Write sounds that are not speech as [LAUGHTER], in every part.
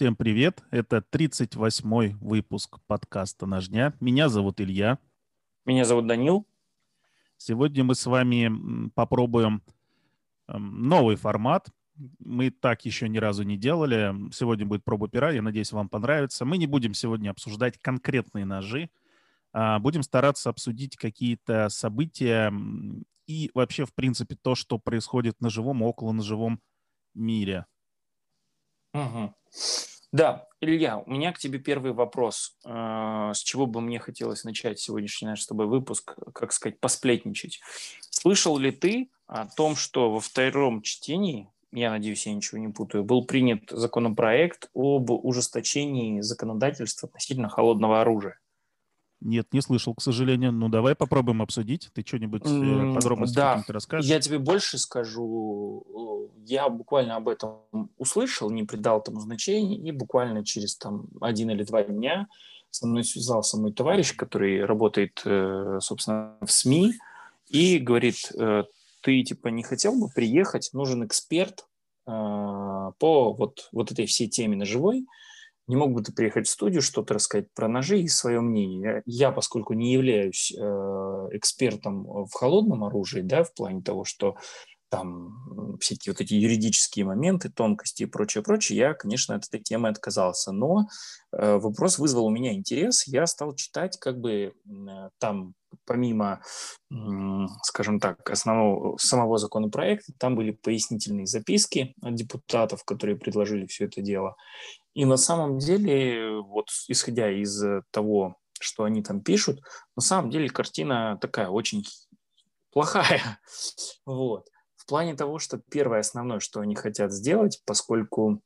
Всем привет! Это 38-й выпуск подкаста «Ножня». Меня зовут Илья. Меня зовут Данил. Сегодня мы с вами попробуем эм, новый формат. Мы так еще ни разу не делали. Сегодня будет проба пера. Я надеюсь, вам понравится. Мы не будем сегодня обсуждать конкретные ножи. А будем стараться обсудить какие-то события и вообще, в принципе, то, что происходит на живом около ножевом мире. Угу. Да, Илья, у меня к тебе первый вопрос. А, с чего бы мне хотелось начать сегодняшний наш с тобой выпуск, как сказать, посплетничать. Слышал ли ты о том, что во втором чтении, я надеюсь, я ничего не путаю, был принят законопроект об ужесточении законодательства относительно холодного оружия? Нет, не слышал, к сожалению. Ну, давай попробуем обсудить. Ты что-нибудь э, подробности да. расскажешь? Я тебе больше скажу. Я буквально об этом услышал, не придал этому значения, и буквально через там один или два дня со мной связался мой товарищ, который работает, э, собственно, в СМИ, и говорит, э, ты, типа, не хотел бы приехать, нужен эксперт по вот, вот этой всей теме ножевой, не мог бы ты приехать в студию, что-то рассказать про ножи и свое мнение? Я, поскольку не являюсь э, экспертом в холодном оружии, да, в плане того, что там всякие вот эти юридические моменты, тонкости и прочее, прочее, я, конечно, от этой темы отказался. Но э, вопрос вызвал у меня интерес. Я стал читать, как бы э, там, помимо, скажем так, основного самого законопроекта, там были пояснительные записки от депутатов, которые предложили все это дело. И на самом деле, вот исходя из того, что они там пишут, на самом деле картина такая очень плохая. [LAUGHS] Вот плане того, что первое основное, что они хотят сделать, поскольку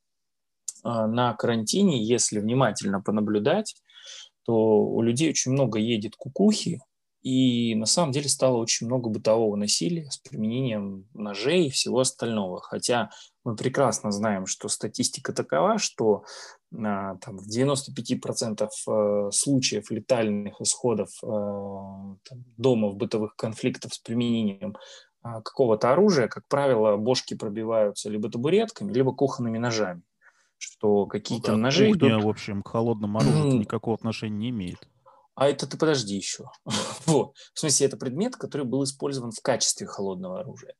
а, на карантине, если внимательно понаблюдать, то у людей очень много едет кукухи, и на самом деле стало очень много бытового насилия с применением ножей и всего остального. Хотя мы прекрасно знаем, что статистика такова, что а, там, в 95% э, случаев летальных исходов э, там, дома в бытовых конфликтов с применением а, какого-то оружия, как правило, бошки пробиваются либо табуретками, либо кухонными ножами. Что какие-то ну, да, ножи кухня, идут... в общем, к холодному оружию никакого отношения не имеет. А это ты подожди еще. [LAUGHS] вот. В смысле, это предмет, который был использован в качестве холодного оружия.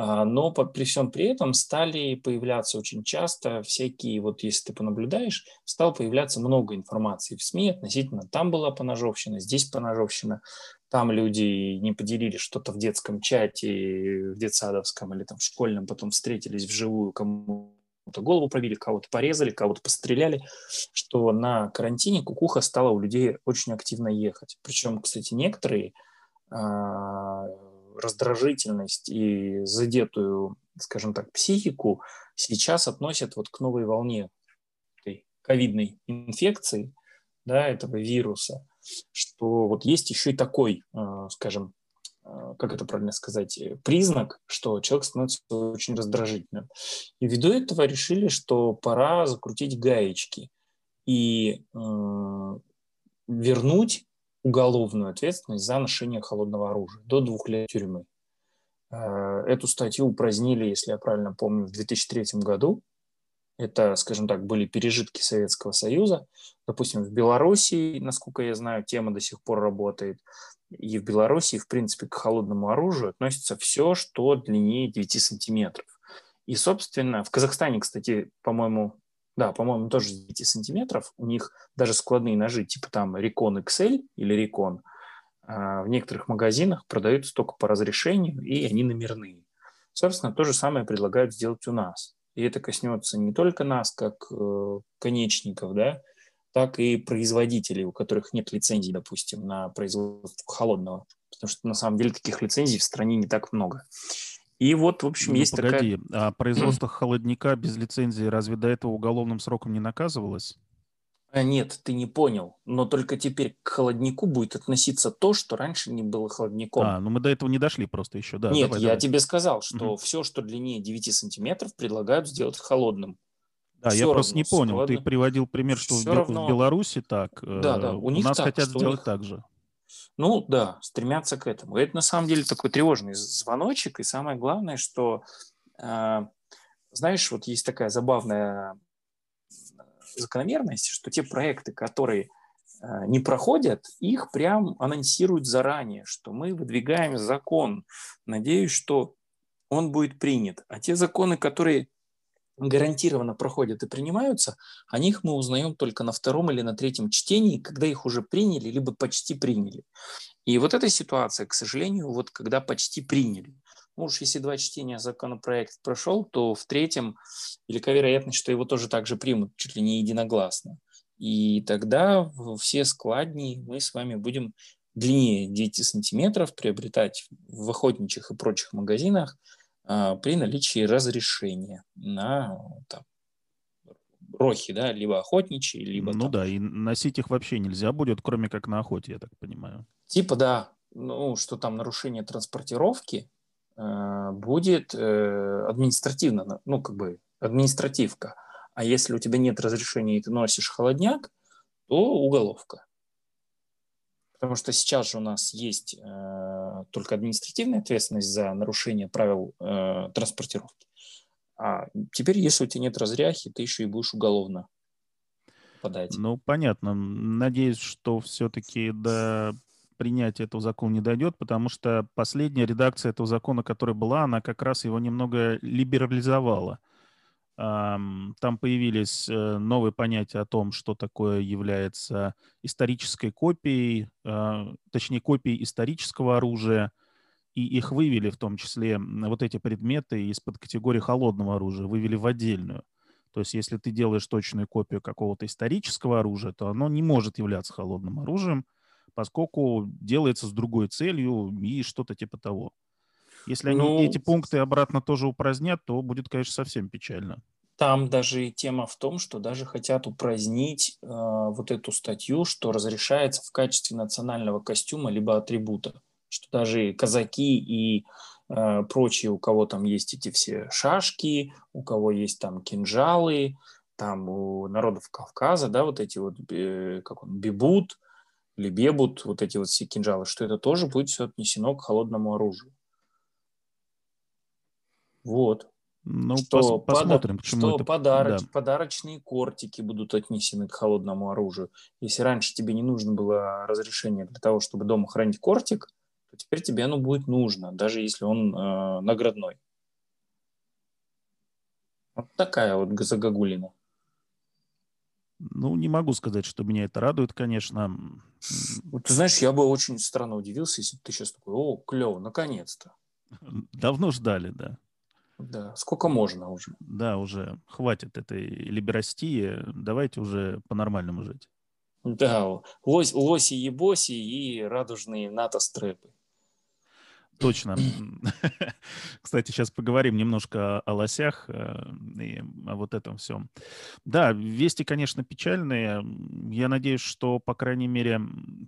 А, но при всем при этом стали появляться очень часто всякие, вот если ты понаблюдаешь, стало появляться много информации в СМИ относительно там была поножовщина, здесь поножовщина, там люди не поделились что-то в детском чате, в детсадовском или там в школьном, потом встретились вживую, кому-то голову пробили, кого-то порезали, кого-то постреляли, что на карантине кукуха стала у людей очень активно ехать. Причем, кстати, некоторые а, раздражительность и задетую, скажем так, психику сейчас относят вот к новой волне ковидной инфекции, да, этого вируса что вот есть еще и такой, э, скажем, как это правильно сказать, э, признак, что человек становится очень раздражительным. И ввиду этого решили, что пора закрутить гаечки и э, вернуть уголовную ответственность за ношение холодного оружия до двух лет тюрьмы. Эту статью упразднили, если я правильно помню, в 2003 году. Это, скажем так, были пережитки Советского Союза. Допустим, в Белоруссии, насколько я знаю, тема до сих пор работает. И в Белоруссии, в принципе, к холодному оружию относится все, что длиннее 9 сантиметров. И, собственно, в Казахстане, кстати, по-моему, да, по-моему, тоже 9 сантиметров. У них даже складные ножи, типа там Recon XL или Recon, а, в некоторых магазинах продаются только по разрешению, и они номерные. Собственно, то же самое предлагают сделать у нас и это коснется не только нас, как э, конечников, да, так и производителей, у которых нет лицензий, допустим, на производство холодного. Потому что на самом деле таких лицензий в стране не так много. И вот, в общем, ну, есть погоди, такая... а [CLEARS THROAT] производство холодника без лицензии разве до этого уголовным сроком не наказывалось? А, нет, ты не понял. Но только теперь к холоднику будет относиться то, что раньше не было холодником. А, ну мы до этого не дошли просто еще, да. Нет, давай, я давай. тебе сказал, что угу. все, что длиннее 9 сантиметров, предлагают сделать холодным. Да, все я просто не понял. Складно. Ты приводил пример, что в, равно... в Беларуси так. Да, да. У, них у нас так, хотят сделать них... так же. Ну да, стремятся к этому. Это на самом деле такой тревожный звоночек. И самое главное, что, э, знаешь, вот есть такая забавная закономерность, что те проекты, которые э, не проходят, их прям анонсируют заранее, что мы выдвигаем закон. Надеюсь, что он будет принят. А те законы, которые гарантированно проходят и принимаются, о них мы узнаем только на втором или на третьем чтении, когда их уже приняли, либо почти приняли. И вот эта ситуация, к сожалению, вот когда почти приняли. Ну уж если два чтения законопроект прошел, то в третьем велика вероятность, что его тоже так же примут, чуть ли не единогласно. И тогда все складней мы с вами будем длиннее 9 сантиметров приобретать в охотничьих и прочих магазинах при наличии разрешения на там, рохи, да, либо охотничьи, либо... Ну там... да, и носить их вообще нельзя будет, кроме как на охоте, я так понимаю. Типа да, ну, что там нарушение транспортировки э, будет э, административно, ну, как бы административка. А если у тебя нет разрешения и ты носишь холодняк, то уголовка. Потому что сейчас же у нас есть э, только административная ответственность за нарушение правил э, транспортировки. А теперь, если у тебя нет разряхи, ты еще и будешь уголовно подать. Ну, понятно. Надеюсь, что все-таки до принятия этого закона не дойдет, потому что последняя редакция этого закона, которая была, она как раз его немного либерализовала. Там появились э, новые понятия о том, что такое является исторической копией, а, точнее, копией исторического оружия, и их вывели в том числе вот эти предметы из-под категории холодного оружия, вывели в отдельную. То есть если ты делаешь точную копию какого-то исторического оружия, то оно не может являться холодным оружием, поскольку делается с другой целью и что-то типа того. Если они ну, эти пункты обратно тоже упразднят, то будет, конечно, совсем печально. Там даже и тема в том, что даже хотят упразднить э, вот эту статью, что разрешается в качестве национального костюма либо атрибута, что даже казаки и э, прочие, у кого там есть эти все шашки, у кого есть там кинжалы, там у народов Кавказа, да, вот эти вот, э, как он, бибут или бебут, вот эти вот все кинжалы, что это тоже будет все отнесено к холодному оружию. Вот. Ну, что пос, посмотрим, пода- что это... подароч, да. подарочные кортики будут отнесены к холодному оружию. Если раньше тебе не нужно было разрешение для того, чтобы дома хранить кортик, то теперь тебе оно будет нужно, даже если он э, наградной. Вот такая вот загогулина. Ну, не могу сказать, что меня это радует, конечно. Вот, ты знаешь, я бы очень странно удивился, если бы ты сейчас такой, о, клево, наконец-то. Давно ждали, да. Да, сколько можно уже. Да, уже хватит этой либерастии, давайте уже по-нормальному жить. Да, лось, лоси-ебоси и радужные НАТО-стрепы. Точно. [LAUGHS] Кстати, сейчас поговорим немножко о лосях э, и о вот этом всем. Да, вести, конечно, печальные. Я надеюсь, что, по крайней мере,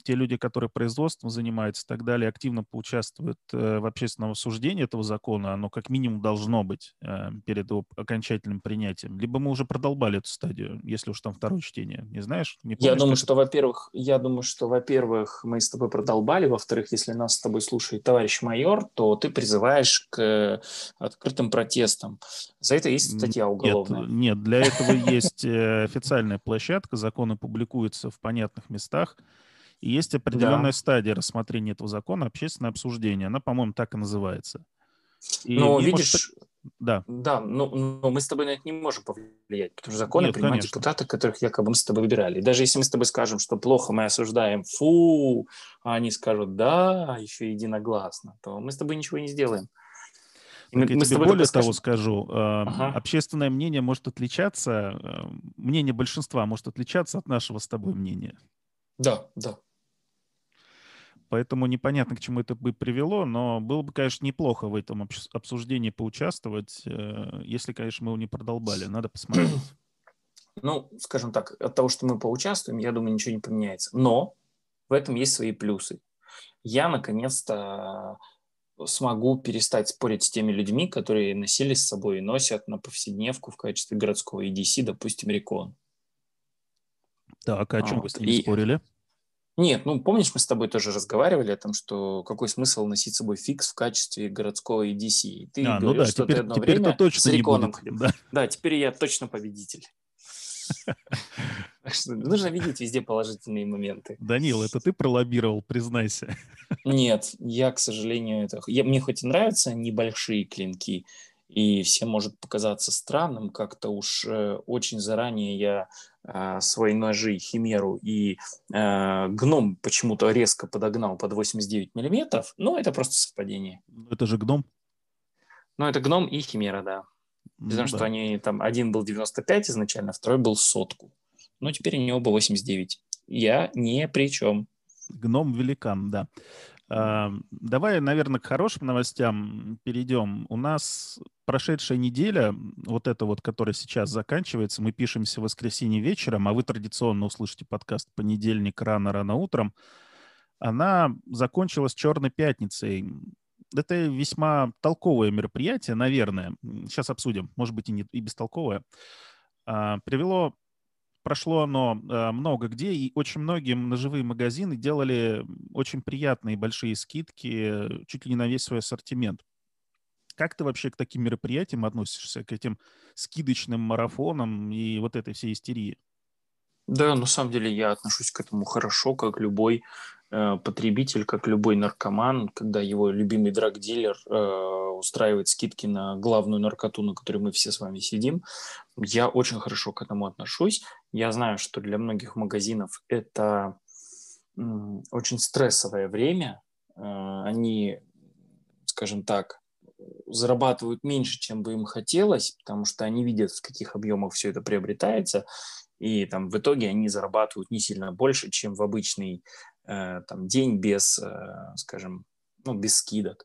те люди, которые производством занимаются и так далее, активно поучаствуют э, в общественном обсуждении этого закона. Оно как минимум должно быть э, перед его окончательным принятием. Либо мы уже продолбали эту стадию, если уж там второе чтение. Не знаешь? Не помнишь, я думаю, что, во-первых, я думаю, что, во-первых, мы с тобой продолбали. Во-вторых, если нас с тобой слушает товарищ майор, майор, то ты призываешь к открытым протестам. За это есть статья уголовная. Нет, нет для [LAUGHS] этого есть э, официальная площадка, законы публикуются в понятных местах. И есть определенная да. стадия рассмотрения этого закона, общественное обсуждение. Она, по-моему, так и называется. И Но видишь, может... да. Да, но, но мы с тобой на это не можем повлиять, потому что законы Нет, принимают конечно. депутаты, которых якобы мы с тобой выбирали. И даже если мы с тобой скажем, что плохо, мы осуждаем, фу, а они скажут да, еще единогласно, то мы с тобой ничего не сделаем. Так мы, я тебе более того скажу, э, ага. общественное мнение может отличаться, э, мнение большинства может отличаться от нашего с тобой мнения. Да, да. Поэтому непонятно, к чему это бы привело, но было бы, конечно, неплохо в этом обсуждении поучаствовать, э, если, конечно, мы его не продолбали. Надо посмотреть. [CLEARS THROAT] Ну, скажем так, от того, что мы поучаствуем, я думаю, ничего не поменяется. Но в этом есть свои плюсы. Я, наконец-то, смогу перестать спорить с теми людьми, которые носили с собой и носят на повседневку в качестве городского EDC, допустим, Рекон. Так, а о чем вот. вы с ними и... спорили? Нет, ну помнишь, мы с тобой тоже разговаривали о том, что какой смысл носить с собой фикс в качестве городского EDC. И ты а, ну говорил, ну да, что теперь, ты одно теперь время точно с Реконом будет, да. [LAUGHS] да, теперь я точно победитель. Нужно видеть везде положительные моменты. Данил, это ты пролоббировал, признайся. Нет, я, к сожалению, это... Я, мне хоть и нравятся небольшие клинки, и всем может показаться странным, как-то уж э, очень заранее я э, свои ножи Химеру и э, Гном почему-то резко подогнал под 89 миллиметров, но это просто совпадение. Это же Гном? Ну, это Гном и Химера, да. Ну, Потому да. что они там, один был 95 изначально, второй был сотку. Но теперь они оба 89. Я ни при чем. Гном-великан, да. А, давай, наверное, к хорошим новостям перейдем. У нас прошедшая неделя, вот эта вот, которая сейчас заканчивается, мы пишемся в воскресенье вечером, а вы традиционно услышите подкаст понедельник рано-рано утром, она закончилась Черной пятницей. Это весьма толковое мероприятие, наверное. Сейчас обсудим, может быть, и, не, и бестолковое. А, привело прошло оно э, много где, и очень многим ножевые магазины делали очень приятные большие скидки чуть ли не на весь свой ассортимент. Как ты вообще к таким мероприятиям относишься, к этим скидочным марафонам и вот этой всей истерии? Да, на самом деле я отношусь к этому хорошо, как любой потребитель, как любой наркоман, когда его любимый драг-дилер э, устраивает скидки на главную наркоту, на которой мы все с вами сидим. Я очень хорошо к этому отношусь. Я знаю, что для многих магазинов это э, очень стрессовое время. Э, они, скажем так, зарабатывают меньше, чем бы им хотелось, потому что они видят, в каких объемах все это приобретается, и там в итоге они зарабатывают не сильно больше, чем в обычный э, там, день без, э, скажем, ну, без скидок.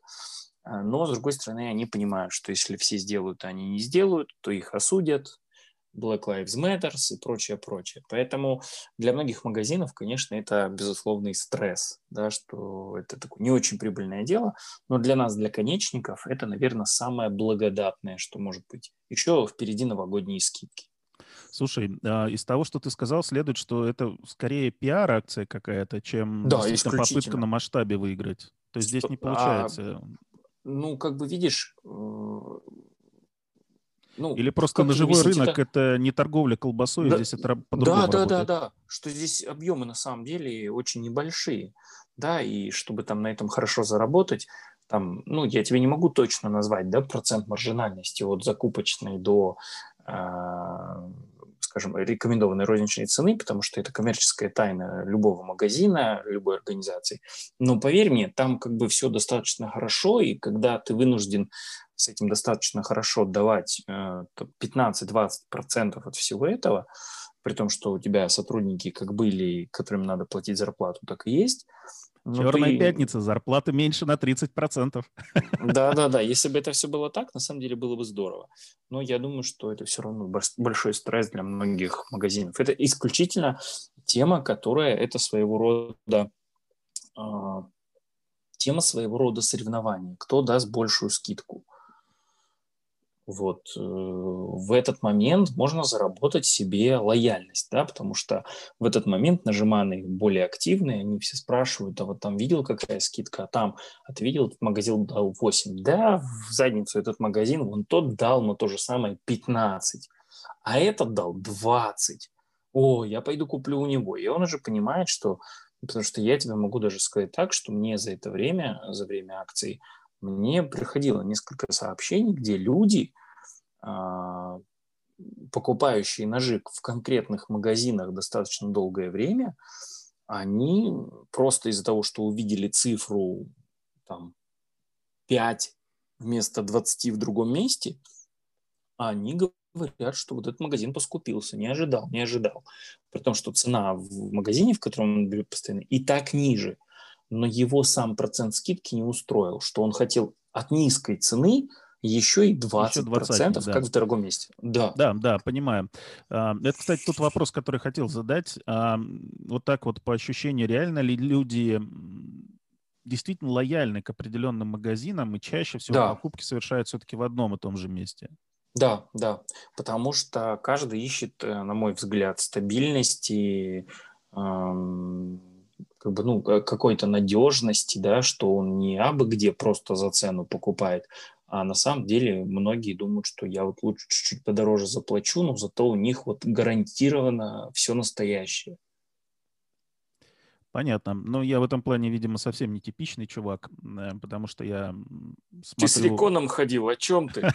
А, но, с другой стороны, они понимают, что если все сделают, а они не сделают, то их осудят, Black Lives Matter и прочее, прочее. Поэтому для многих магазинов, конечно, это безусловный стресс, да, что это такое не очень прибыльное дело, но для нас, для конечников, это, наверное, самое благодатное, что может быть. Еще впереди новогодние скидки. Слушай, а, из того, что ты сказал, следует, что это скорее пиар-акция какая-то, чем да, попытка на масштабе выиграть. То есть здесь не а, получается. А, ну, как бы видишь, ну, Или просто ножевой рынок это... это не торговля колбасой, да, здесь это по-другому Да, да, да, да, что здесь объемы на самом деле очень небольшие, да, и чтобы там на этом хорошо заработать, там, ну, я тебе не могу точно назвать, да, процент маржинальности от закупочной до а, скажем, рекомендованной розничной цены, потому что это коммерческая тайна любого магазина, любой организации. Но поверь мне, там как бы все достаточно хорошо, и когда ты вынужден с этим достаточно хорошо давать 15-20% э, от всего этого, при том, что у тебя сотрудники как были, которым надо платить зарплату, так и есть, ну, Черная ты... пятница, зарплата меньше на 30%. Да-да-да, если бы это все было так, на самом деле было бы здорово. Но я думаю, что это все равно большой стресс для многих магазинов. Это исключительно тема, которая это своего рода э, тема своего рода соревнования. Кто даст большую скидку? Вот, э, в этот момент можно заработать себе лояльность, да, потому что в этот момент нажиманы более активные, они все спрашивают, а вот там видел какая скидка, а там, а ты видел, этот магазин дал 8, да, в задницу этот магазин, вон тот дал на то же самое 15, а этот дал 20, о, я пойду куплю у него, и он уже понимает, что, потому что я тебе могу даже сказать так, что мне за это время, за время акции, мне приходило несколько сообщений, где люди, а, покупающие ножи в конкретных магазинах достаточно долгое время, они просто из-за того, что увидели цифру там, 5 вместо 20 в другом месте, они говорят, что вот этот магазин поскупился, не ожидал, не ожидал. При том, что цена в магазине, в котором он берет постоянно, и так ниже – но его сам процент скидки не устроил, что он хотел от низкой цены еще и 20%, еще 20 да. как в дорогом месте. Да. да, да, понимаю. А, это, кстати, тот вопрос, который хотел задать. А, вот так вот по ощущению, реально ли люди действительно лояльны к определенным магазинам и чаще всего да. покупки совершают все-таки в одном и том же месте? Да, да, потому что каждый ищет, э, на мой взгляд, стабильности, эм, как бы, ну, какой-то надежности, да, что он не абы где просто за цену покупает, А на самом деле многие думают, что я вот лучше чуть-чуть подороже заплачу, но зато у них вот гарантированно все настоящее. Понятно. Но я в этом плане, видимо, совсем не типичный чувак, э, потому что я смотрю... Ты с реконом ходил, о чем ты?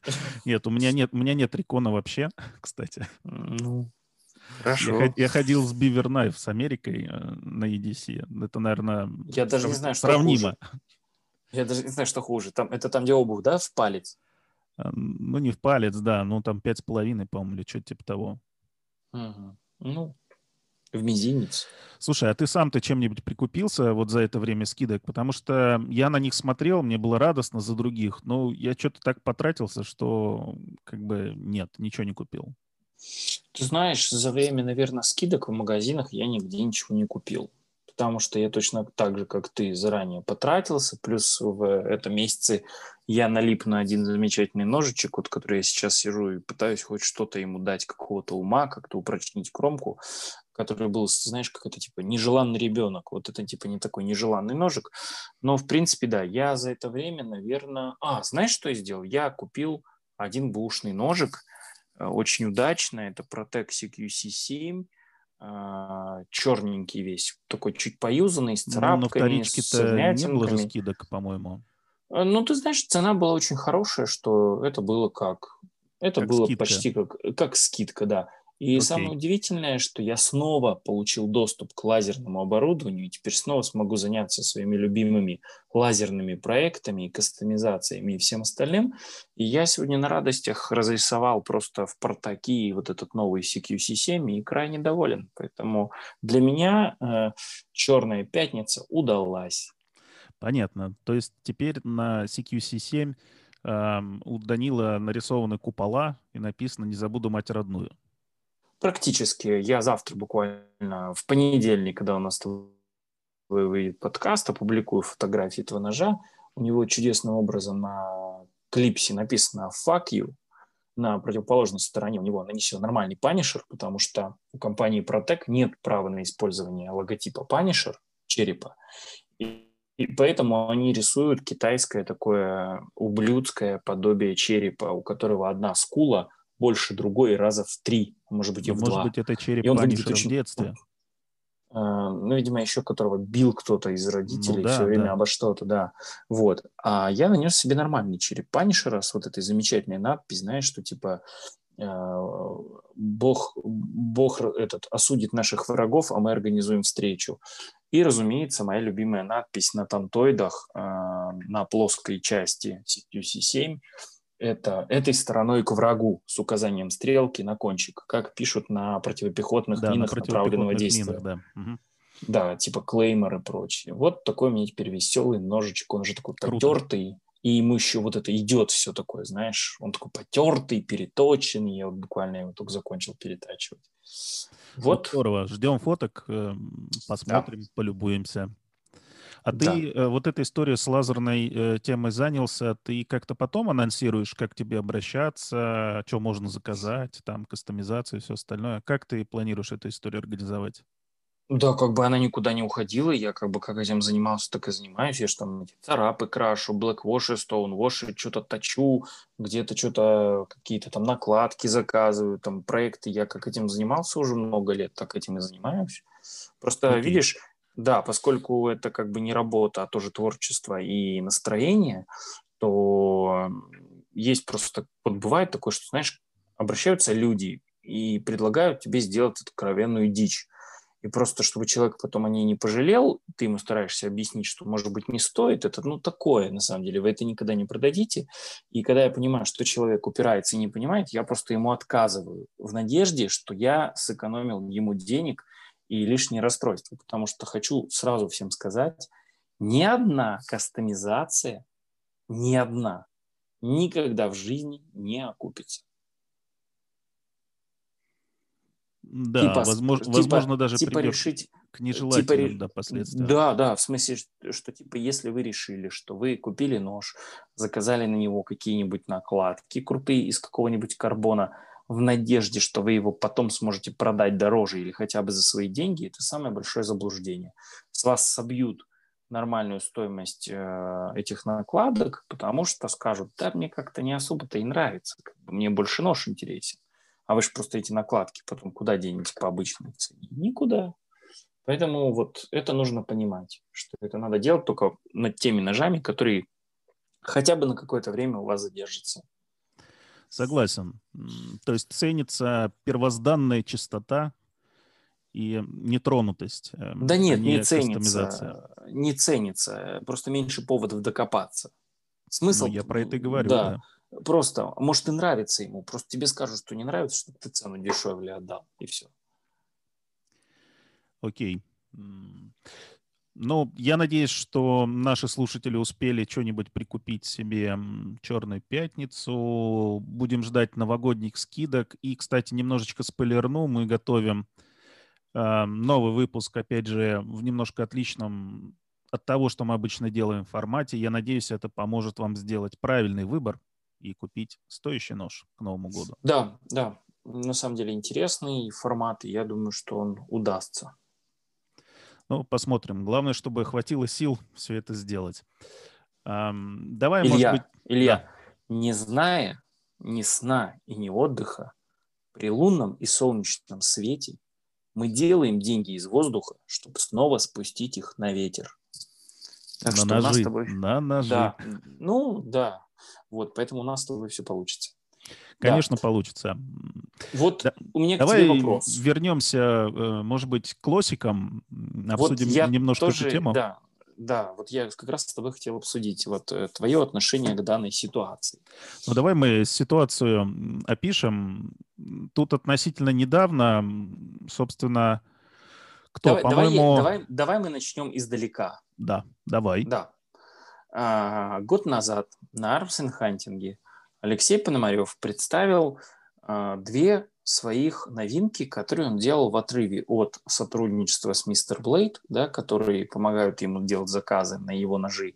[LAUGHS] Нет, у меня нет, у меня нет рекона вообще, [LAUGHS] кстати. Ну, хорошо. Я, я ходил с Beaver Knife с Америкой э, на EDC. Это, наверное, я даже не знаю, что сравнимо. Хуже. Я даже не знаю, что хуже. Там, это там, где обувь, да, в палец? А, ну, не в палец, да. Ну, там пять с половиной, по-моему, или что-то типа того. Угу. Ну, в мизинец. Слушай, а ты сам-то чем-нибудь прикупился вот за это время скидок? Потому что я на них смотрел, мне было радостно за других. Но я что-то так потратился, что как бы нет, ничего не купил. Ты знаешь, за время, наверное, скидок в магазинах я нигде ничего не купил. Потому что я точно так же, как ты, заранее потратился. Плюс в этом месяце я налип на один замечательный ножичек, вот который я сейчас сижу и пытаюсь хоть что-то ему дать, какого-то ума, как-то упрочнить кромку который был, знаешь, как это типа нежеланный ребенок. Вот это типа не такой нежеланный ножик. Но, в принципе, да, я за это время, наверное... А, знаешь, что я сделал? Я купил один бушный ножик, очень удачно. Это Protec CQC7, черненький весь, такой чуть поюзанный, с царапками, ну, вторичке-то не было же скидок, по-моему. Э, ну, ты знаешь, цена была очень хорошая, что это было как... Это как было скидка. почти как, как скидка, да. И okay. самое удивительное, что я снова получил доступ к лазерному оборудованию, и теперь снова смогу заняться своими любимыми лазерными проектами, кастомизациями и всем остальным. И я сегодня на радостях разрисовал просто в портаки вот этот новый CQC7 и крайне доволен. Поэтому для меня э, «Черная пятница» удалась. Понятно. То есть теперь на CQC7 э, у Данила нарисованы купола и написано «Не забуду мать родную». Практически. Я завтра буквально в понедельник, когда у нас выйдет подкаст, опубликую фотографии этого ножа. У него чудесным образом на клипсе написано «fuck you». На противоположной стороне у него нанесен нормальный панишер, потому что у компании Protec нет права на использование логотипа панишер, черепа. И, и поэтому они рисуют китайское такое ублюдское подобие черепа, у которого одна скула – больше другой раза в три, может быть, и в может два. Может быть, это череп и он выглядит очень... в детстве. Uh, ну, видимо, еще которого бил кто-то из родителей ну, да, все время да. обо что-то, да. Вот. А я нанес себе нормальный череп Панишера с вот этой замечательной надпись, знаешь, что типа uh, Бог, Бог этот осудит наших врагов, а мы организуем встречу. И, разумеется, моя любимая надпись на тантоидах uh, на плоской части CQC7 это этой стороной к врагу с указанием стрелки на кончик, как пишут на противопехотных да, минах на противопехотных направленного действия. Минах, да. Угу. да, типа клеймор и прочее. Вот такой у меня теперь веселый ножичек, он же такой Круто. потертый, и ему еще вот это идет все такое, знаешь, он такой потертый, переточенный, я вот буквально его только закончил перетачивать. Вот. Здорово, ждем фоток, э, посмотрим, да. полюбуемся. А да. ты э, вот этой историей с лазерной э, темой занялся, ты как-то потом анонсируешь, как тебе обращаться, что можно заказать, там, кастомизация и все остальное. Как ты планируешь эту историю организовать? Да, как бы она никуда не уходила, я как бы как этим занимался, так и занимаюсь. Я же там эти царапы крашу, блэквоши, стоунвоши, что-то точу, где-то что-то, какие-то там накладки заказываю, там проекты. Я как этим занимался уже много лет, так этим и занимаюсь. Просто, okay. видишь, да, поскольку это как бы не работа, а тоже творчество и настроение, то есть просто, вот бывает такое, что, знаешь, обращаются люди и предлагают тебе сделать откровенную дичь. И просто, чтобы человек потом о ней не пожалел, ты ему стараешься объяснить, что, может быть, не стоит. Это, ну, такое, на самом деле. Вы это никогда не продадите. И когда я понимаю, что человек упирается и не понимает, я просто ему отказываю в надежде, что я сэкономил ему денег – и лишние расстройства, потому что хочу сразу всем сказать, ни одна кастомизация, ни одна никогда в жизни не окупится. Да, типа, возможно, типа, возможно даже типа решить к нежелательным типа, да, последствиям. Да, да, в смысле, что типа если вы решили, что вы купили нож, заказали на него какие-нибудь накладки крутые из какого-нибудь карбона, в надежде, что вы его потом сможете продать дороже или хотя бы за свои деньги, это самое большое заблуждение. С вас собьют нормальную стоимость э, этих накладок, потому что скажут, да, мне как-то не особо-то и нравится, как бы мне больше нож интересен. А вы же просто эти накладки потом куда денете по обычной цене? Никуда. Поэтому вот это нужно понимать, что это надо делать только над теми ножами, которые хотя бы на какое-то время у вас задержатся. Согласен. То есть ценится первозданная чистота и нетронутость. Эм, да нет, а не, не ценится. Не ценится. Просто меньше поводов докопаться. Смысл... Ну, я про это и говорю. Да. да. Просто, может, и нравится ему. Просто тебе скажут, что не нравится, чтобы ты цену дешевле отдал. И все. Окей. Ну, я надеюсь, что наши слушатели успели что-нибудь прикупить себе Черную пятницу. Будем ждать новогодних скидок. И, кстати, немножечко спойлерну, мы готовим э, новый выпуск, опять же, в немножко отличном от того, что мы обычно делаем в формате. Я надеюсь, это поможет вам сделать правильный выбор и купить стоящий нож к Новому году. Да, да. На самом деле интересный формат, и я думаю, что он удастся. Ну, посмотрим. Главное, чтобы хватило сил все это сделать. Эм, давай, Илья, может быть... Илья, да. не зная ни сна и ни отдыха, при лунном и солнечном свете мы делаем деньги из воздуха, чтобы снова спустить их на ветер. Так на что ножи, у нас с тобой... На ножи. Да. Ну, да. Вот, поэтому у нас с тобой все получится. Конечно, да. получится. Вот да. у меня Давай к тебе вопрос. вернемся, э, может быть, к классикам, обсудим вот немножко тоже, эту тему. Да, да, вот я как раз с тобой хотел обсудить вот э, твое отношение к данной ситуации. Ну, давай мы ситуацию опишем. Тут относительно недавно, собственно, кто, давай, по-моему... Давай, давай, давай мы начнем издалека. Да, давай. Да. А, год назад на Армсенхантинге Алексей Пономарев представил а, две своих новинки, которые он делал в отрыве от сотрудничества с Мистер Блейд, да, которые помогают ему делать заказы на его ножи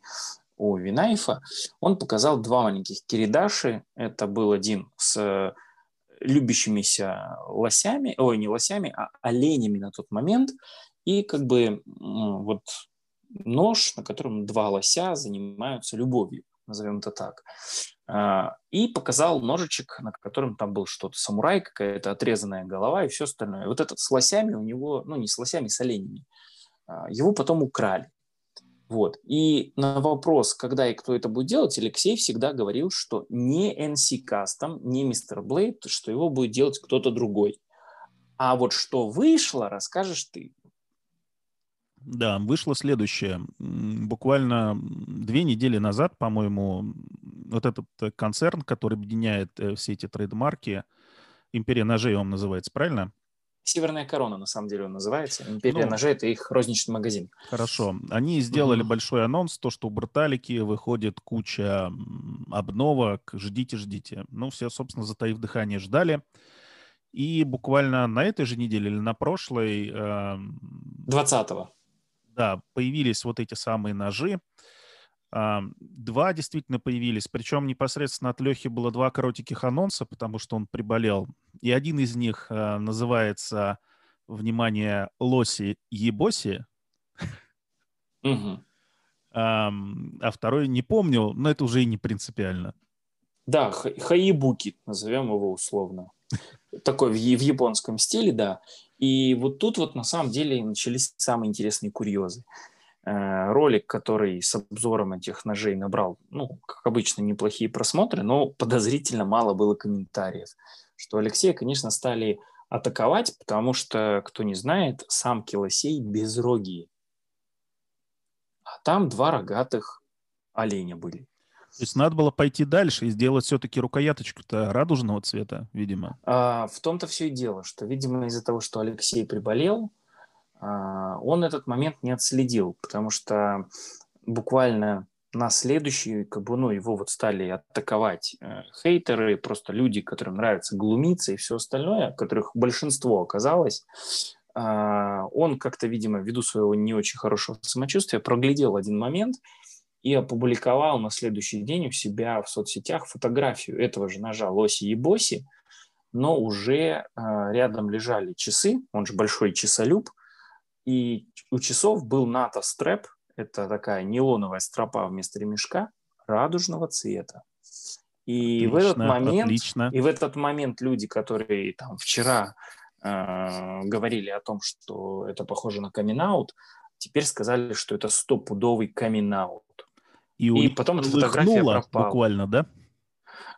у Винайфа. Он показал два маленьких киридаши. Это был один с любящимися лосями, ой, не лосями, а оленями на тот момент. И как бы вот нож, на котором два лося занимаются любовью, назовем это так. А, и показал ножичек, на котором там был что-то самурай, какая-то отрезанная голова и все остальное. Вот этот с лосями у него, ну не с лосями, с оленями, а, его потом украли. Вот. И на вопрос, когда и кто это будет делать, Алексей всегда говорил, что не NC Custom, не Мистер Блейд, что его будет делать кто-то другой. А вот что вышло, расскажешь ты. Да, вышло следующее. Буквально две недели назад, по-моему, вот этот э, концерн, который объединяет э, все эти трейдмарки, Империя ножей он называется, правильно? Северная корона, на самом деле, он называется. Империя ну, ножей – это их розничный магазин. Хорошо. Они сделали угу. большой анонс, то, что у Бруталики выходит куча обновок. Ждите, ждите. Ну, все, собственно, затаив дыхание, ждали. И буквально на этой же неделе или на прошлой... 20-го. Эм, да, появились вот эти самые ножи. Два действительно появились, причем непосредственно от Лехи было два коротеньких анонса, потому что он приболел. И один из них а, называется, внимание, Лоси Ебоси. Угу. А, а второй не помню, но это уже и не принципиально. Да, Хаибуки, назовем его условно. Такой в, в японском стиле, да. И вот тут вот на самом деле начались самые интересные курьезы. Э, ролик, который с обзором этих ножей набрал, ну, как обычно, неплохие просмотры, но подозрительно мало было комментариев. Что Алексея, конечно, стали атаковать, потому что, кто не знает, самки лосей безрогие. А там два рогатых оленя были. То есть надо было пойти дальше и сделать все-таки рукояточку-то радужного цвета, видимо. А, в том-то все и дело, что, видимо, из-за того, что Алексей приболел, он этот момент не отследил, потому что буквально на следующий, как бы, ну, его вот стали атаковать э, хейтеры, просто люди, которым нравится глумиться и все остальное, которых большинство оказалось. Э, он как-то, видимо, ввиду своего не очень хорошего самочувствия, проглядел один момент и опубликовал на следующий день у себя в соцсетях фотографию этого же ножа Лоси и Боси, но уже э, рядом лежали часы, он же большой часолюб, и у часов был НАТО стрэп, это такая нейлоновая стропа вместо ремешка радужного цвета. И отлично, в этот момент, отлично. и в этот момент люди, которые там вчера э, говорили о том, что это похоже на камин теперь сказали, что это стопудовый камин И, и потом эта фотография пропала. буквально, да?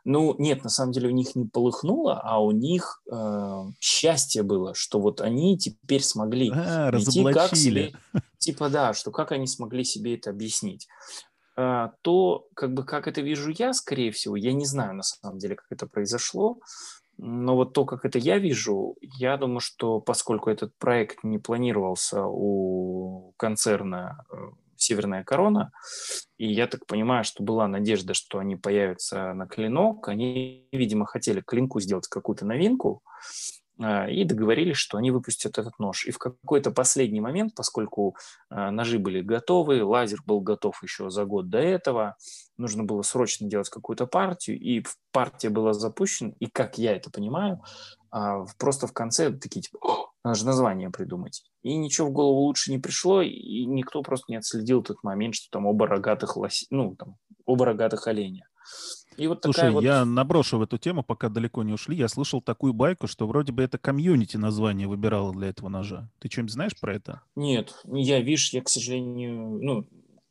Ну, нет, на самом деле у них не полыхнуло, а у них э, счастье было, что вот они теперь смогли а, найти, как себе... Типа, да, что как они смогли себе это объяснить. А, то, как бы, как это вижу я, скорее всего, я не знаю на самом деле, как это произошло, но вот то, как это я вижу, я думаю, что поскольку этот проект не планировался у концерна э, «Северная корона», и я так понимаю, что была надежда, что они появятся на клинок, они, видимо, хотели клинку сделать какую-то новинку, а, и договорились, что они выпустят этот нож. И в какой-то последний момент, поскольку а, ножи были готовы, лазер был готов еще за год до этого, нужно было срочно делать какую-то партию, и партия была запущена, и как я это понимаю, а, просто в конце такие типа, надо же название придумать. И ничего в голову лучше не пришло, и никто просто не отследил тот момент, что там оба рогатых лоси, ну, там, оба рогатых оленя. И вот Слушай, вот... я наброшу в эту тему, пока далеко не ушли. Я слышал такую байку, что вроде бы это комьюнити название выбирало для этого ножа. Ты что-нибудь знаешь про это? Нет, я, видишь, я, к сожалению, ну,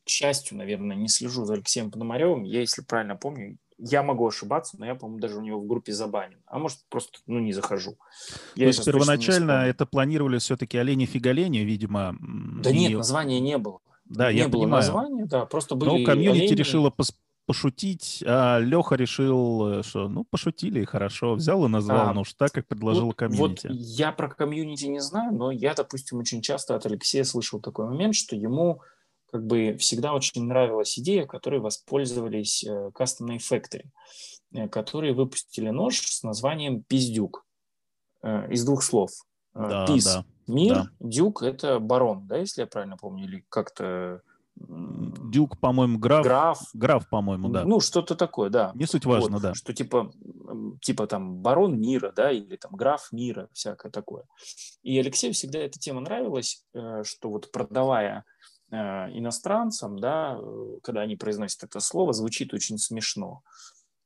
к счастью, наверное, не слежу за Алексеем Пономаревым. Я, если правильно помню, я могу ошибаться, но я, по-моему, даже у него в группе забанен. А может, просто, ну, не захожу. Я То есть первоначально это планировали все-таки олени фиголени, видимо. Да и... нет, названия не было. Да, не я было понимаю. названия, да, просто были Но комьюнити олени... решила пос пошутить, а Леха решил, э, что ну пошутили, хорошо, взял и назвал а, нож так, как предложил вот, комьюнити. Вот я про комьюнити не знаю, но я, допустим, очень часто от Алексея слышал такой момент, что ему как бы всегда очень нравилась идея, которой воспользовались э, Custom Knife Factory, э, которые выпустили нож с названием Пиздюк э, из двух слов. Да, Пиз да, мир, да. Дюк это барон, да, если я правильно помню, или как-то Дюк, по-моему, граф. Граф. Граф, по-моему, да. Ну, что-то такое, да. Не суть важно, вот, да. Что типа, типа там барон мира, да, или там граф мира, всякое такое. И Алексею всегда эта тема нравилась, э, что вот продавая э, иностранцам, да, э, когда они произносят это слово, звучит очень смешно.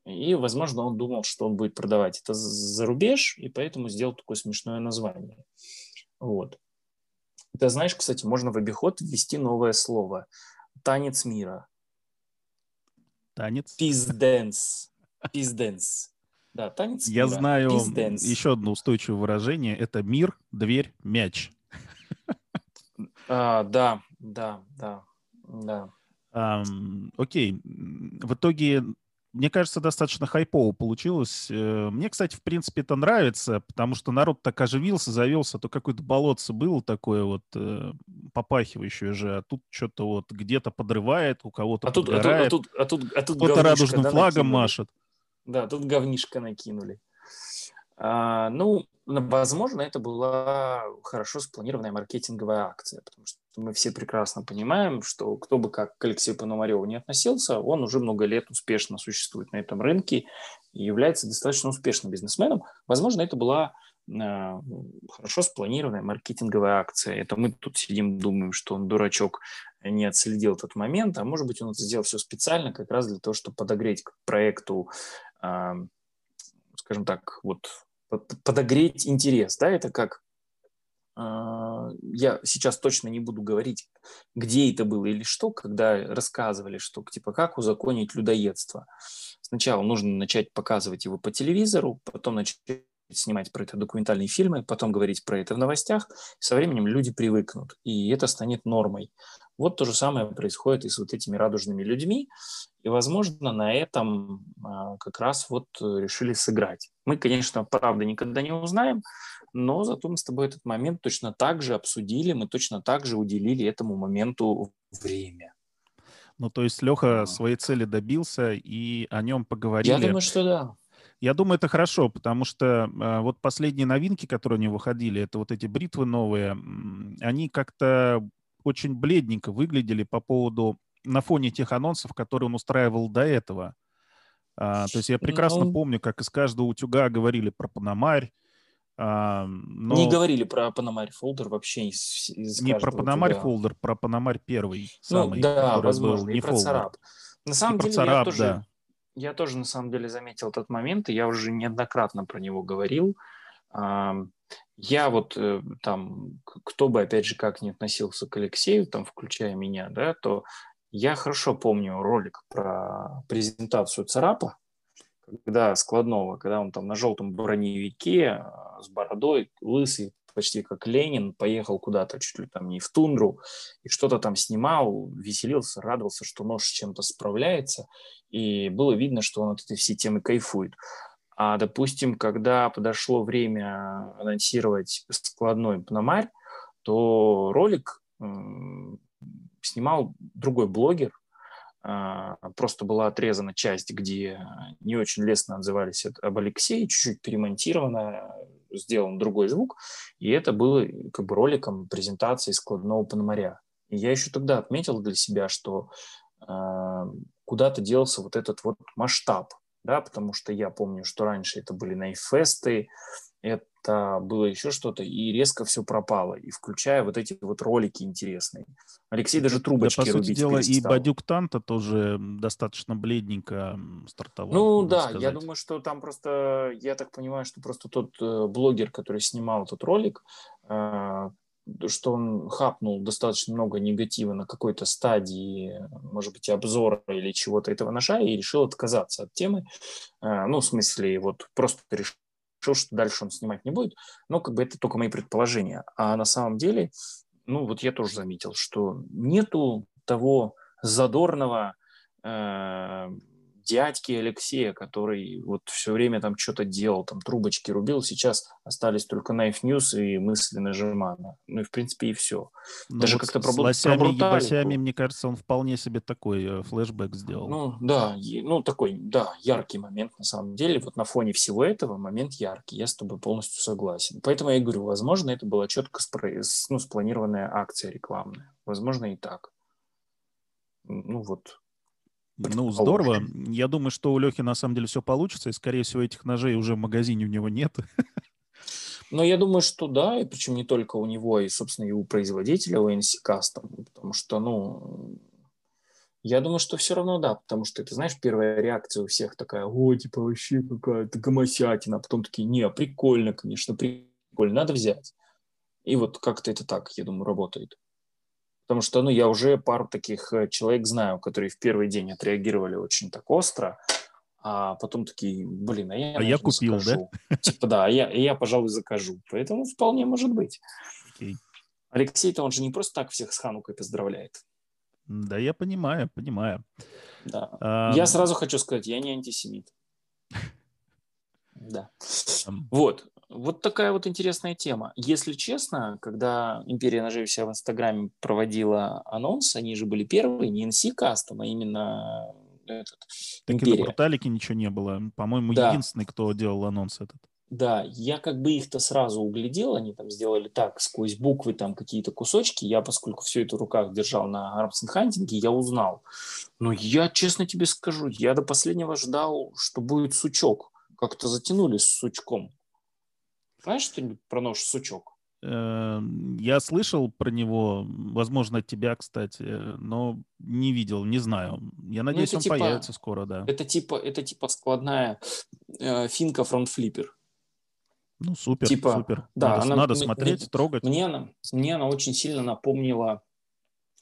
И, возможно, он думал, что он будет продавать это за рубеж, и поэтому сделал такое смешное название. Вот. Это, знаешь, кстати, можно в обиход ввести новое слово. Танец мира. Танец? Пизденс. Пизденс. Да, танец Я мира. знаю Пизденс. еще одно устойчивое выражение. Это мир, дверь, мяч. А, да, да, да, да. Um, окей. В итоге мне кажется, достаточно хайпово получилось. Э, мне, кстати, в принципе, это нравится, потому что народ так оживился, завелся, то какое-то болотце было такое вот э, попахивающее же, а тут что-то вот где-то подрывает, у кого-то а тут, подгорает, а тут, а тут, а тут, а тут кто-то радужным да, флагом накинули. машет. Да, тут говнишко накинули. А, ну, возможно, это была хорошо спланированная маркетинговая акция, потому что мы все прекрасно понимаем, что кто бы как к Алексею Пономареву не относился, он уже много лет успешно существует на этом рынке и является достаточно успешным бизнесменом. Возможно, это была э, хорошо спланированная маркетинговая акция. Это мы тут сидим, думаем, что он дурачок не отследил этот момент, а может быть, он это сделал все специально как раз для того, чтобы подогреть к проекту, э, скажем так, вот подогреть интерес. Да? Это как а, я сейчас точно не буду говорить, где это было или что, когда рассказывали, что типа как узаконить людоедство. Сначала нужно начать показывать его по телевизору, потом начать снимать про это документальные фильмы, потом говорить про это в новостях. Со временем люди привыкнут, и это станет нормой. Вот то же самое происходит и с вот этими радужными людьми. И, возможно, на этом а, как раз вот решили сыграть. Мы, конечно, правда никогда не узнаем, но зато мы с тобой этот момент точно так же обсудили, мы точно так же уделили этому моменту время. Ну, то есть Леха своей цели добился, и о нем поговорили. Я думаю, что да. Я думаю, это хорошо, потому что э, вот последние новинки, которые у него выходили, это вот эти бритвы новые, они как-то очень бледненько выглядели по поводу на фоне тех анонсов, которые он устраивал до этого. А, то есть я прекрасно ну... помню, как из каждого утюга говорили про Панамарь, А, но... Не говорили про Пономарь folder вообще из, из Не про Пономарь folder, про Пономарь первый, ну, самый, да, возможно, был, не и про Царап. На самом и деле царап, я тоже, да. я тоже на самом деле заметил этот момент, и я уже неоднократно про него говорил. Я вот э, там, кто бы опять же как не относился к Алексею, там, включая меня, да, то я хорошо помню ролик про презентацию Царапа, когда складного, когда он там на желтом броневике а, с бородой, лысый, почти как Ленин, поехал куда-то чуть ли там не в тундру, и что-то там снимал, веселился, радовался, что нож с чем-то справляется, и было видно, что он от этой всей темы кайфует. А, допустим, когда подошло время анонсировать складной пномарь, то ролик снимал другой блогер, а, просто была отрезана часть, где не очень лестно отзывались об Алексее, чуть-чуть перемонтировано, сделан другой звук, и это было как бы роликом презентации складного пономаря. И я еще тогда отметил для себя, что э, куда-то делся вот этот вот масштаб, да, потому что я помню, что раньше это были найфесты, это было еще что-то, и резко все пропало, и включая вот эти вот ролики интересные. Алексей даже трубочки да, по сути дела, перестал. и Бадюк Танта тоже достаточно бледненько стартовал. Ну да, сказать. я думаю, что там просто, я так понимаю, что просто тот э, блогер, который снимал этот ролик, э, что он хапнул достаточно много негатива на какой-то стадии, может быть, обзора или чего-то этого ножа, и решил отказаться от темы. Э, ну, в смысле, вот просто решил решил, что дальше он снимать не будет. Но как бы это только мои предположения. А на самом деле, ну вот я тоже заметил, что нету того задорного э, дядьки Алексея, который вот все время там что-то делал, там трубочки рубил, сейчас остались только Knife News и мысли нажимана. Ну и в принципе и все. Ну, Даже вот как-то про, с лосями про и басями, мне кажется, он вполне себе такой э, флешбэк сделал. Ну да, ну такой, да, яркий момент на самом деле. Вот на фоне всего этого момент яркий. Я с тобой полностью согласен. Поэтому я и говорю, возможно, это была четко спро- ну, спланированная акция рекламная. Возможно, и так. Ну вот, ну, здорово. Я думаю, что у Лехи на самом деле все получится, и, скорее всего, этих ножей уже в магазине у него нет. [LAUGHS] Но я думаю, что да, и причем не только у него, и, собственно, и у производителя, у NC Custom, потому что, ну, я думаю, что все равно да, потому что, ты знаешь, первая реакция у всех такая, о, типа, вообще какая-то гомосятина, а потом такие, не, прикольно, конечно, прикольно, надо взять. И вот как-то это так, я думаю, работает. Потому что ну, я уже пару таких э, человек знаю, которые в первый день отреагировали очень так остро, а потом такие, блин, а я, а я купил, закажу. да? Типа, да, а я, я, пожалуй, закажу. Поэтому вполне может быть. Okay. Алексей-то он же не просто так всех с Ханукой поздравляет. Да, я понимаю, понимаю. Да. А... Я сразу хочу сказать, я не антисемит. [LAUGHS] Да. Вот. Вот такая вот интересная тема. Если честно, когда Империя ножей себя в Инстаграме проводила анонс, они же были первые, не NC Custom, а именно этот, так Империя. и на порталике ничего не было. По-моему, да. единственный, кто делал анонс этот. Да, я как бы их-то сразу углядел, они там сделали так, сквозь буквы там какие-то кусочки, я, поскольку все это в руках держал на Армсен Хантинге, я узнал. Но я, честно тебе скажу, я до последнего ждал, что будет сучок. Как-то затянули с сучком. Знаешь что-нибудь про нож сучок? Эм, я слышал про него, возможно, от тебя, кстати, но не видел, не знаю. Я ну, надеюсь, ну, он типа, появится скоро, да. Это типа, это типа складная э, финка фронт-флиппер. Ну, супер, типа, супер. Да, надо, она, надо смотреть, мне, трогать. Мне она, мне она очень сильно напомнила,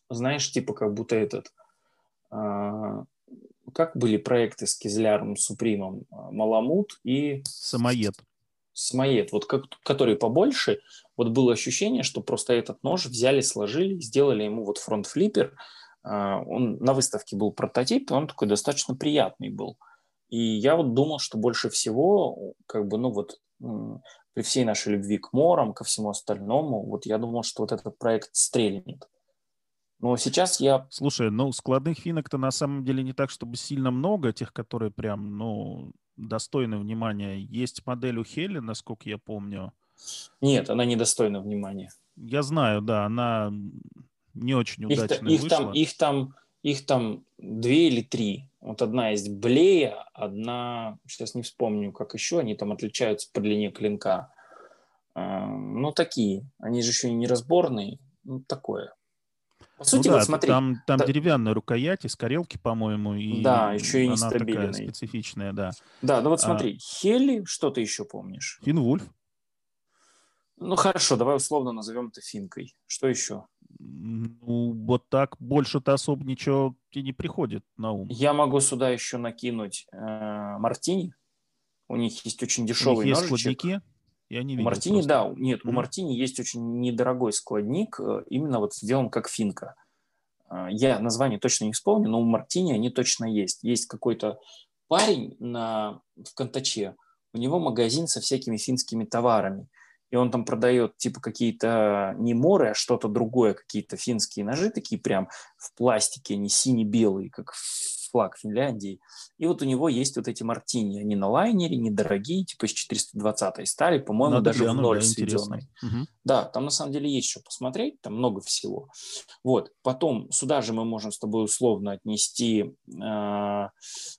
знаешь, типа как будто этот... Э, как были проекты с Кизляром, Супримом? Маламут и... Самоед самоед, вот как, который побольше, вот было ощущение, что просто этот нож взяли, сложили, сделали ему вот фронт-флиппер. А, он на выставке был прототип, и он такой достаточно приятный был. И я вот думал, что больше всего, как бы, ну вот, при всей нашей любви к морам, ко всему остальному, вот я думал, что вот этот проект стрельнет. Но сейчас я... Слушай, ну складных финок-то на самом деле не так, чтобы сильно много, тех, которые прям, ну, достойны внимания. Есть модель у Хелли, насколько я помню. Нет, она недостойна внимания. Я знаю, да, она не очень удачно их, их Там, их, там, их там две или три. Вот одна есть Блея, одна, сейчас не вспомню, как еще, они там отличаются по длине клинка. А, ну, такие. Они же еще и неразборные. Ну, такое. По сути, ну, да, вот смотри. Там, там да, деревянная рукоять из карелки, по-моему. И да, еще и она такая специфичная, да. Да, ну вот а смотри, а, Хели, что ты еще помнишь? Финвульф. Ну хорошо, давай условно назовем это финкой. Что еще? Ну, вот так больше-то особо ничего тебе не приходит на ум. Я могу сюда еще накинуть э, Мартини. У них есть очень дешевый у них есть ножичек. складники? Я не видел. У Мартини, просто. да, нет, mm-hmm. у Мартини есть очень недорогой складник, э, именно вот сделан как финка. Э, я название точно не вспомню, но у Мартини они точно есть. Есть какой-то парень на, в Контаче, у него магазин со всякими финскими товарами и он там продает типа какие-то не моры, а что-то другое, какие-то финские ножи такие прям в пластике, не сине-белые, как флаг Финляндии. И вот у него есть вот эти мартини, они на лайнере, недорогие, типа из 420 стали, по-моему, Надо даже глянуть, в ноль да, сведенной. Угу. Да, там на самом деле есть что посмотреть, там много всего. Вот, потом сюда же мы можем с тобой условно отнести, э,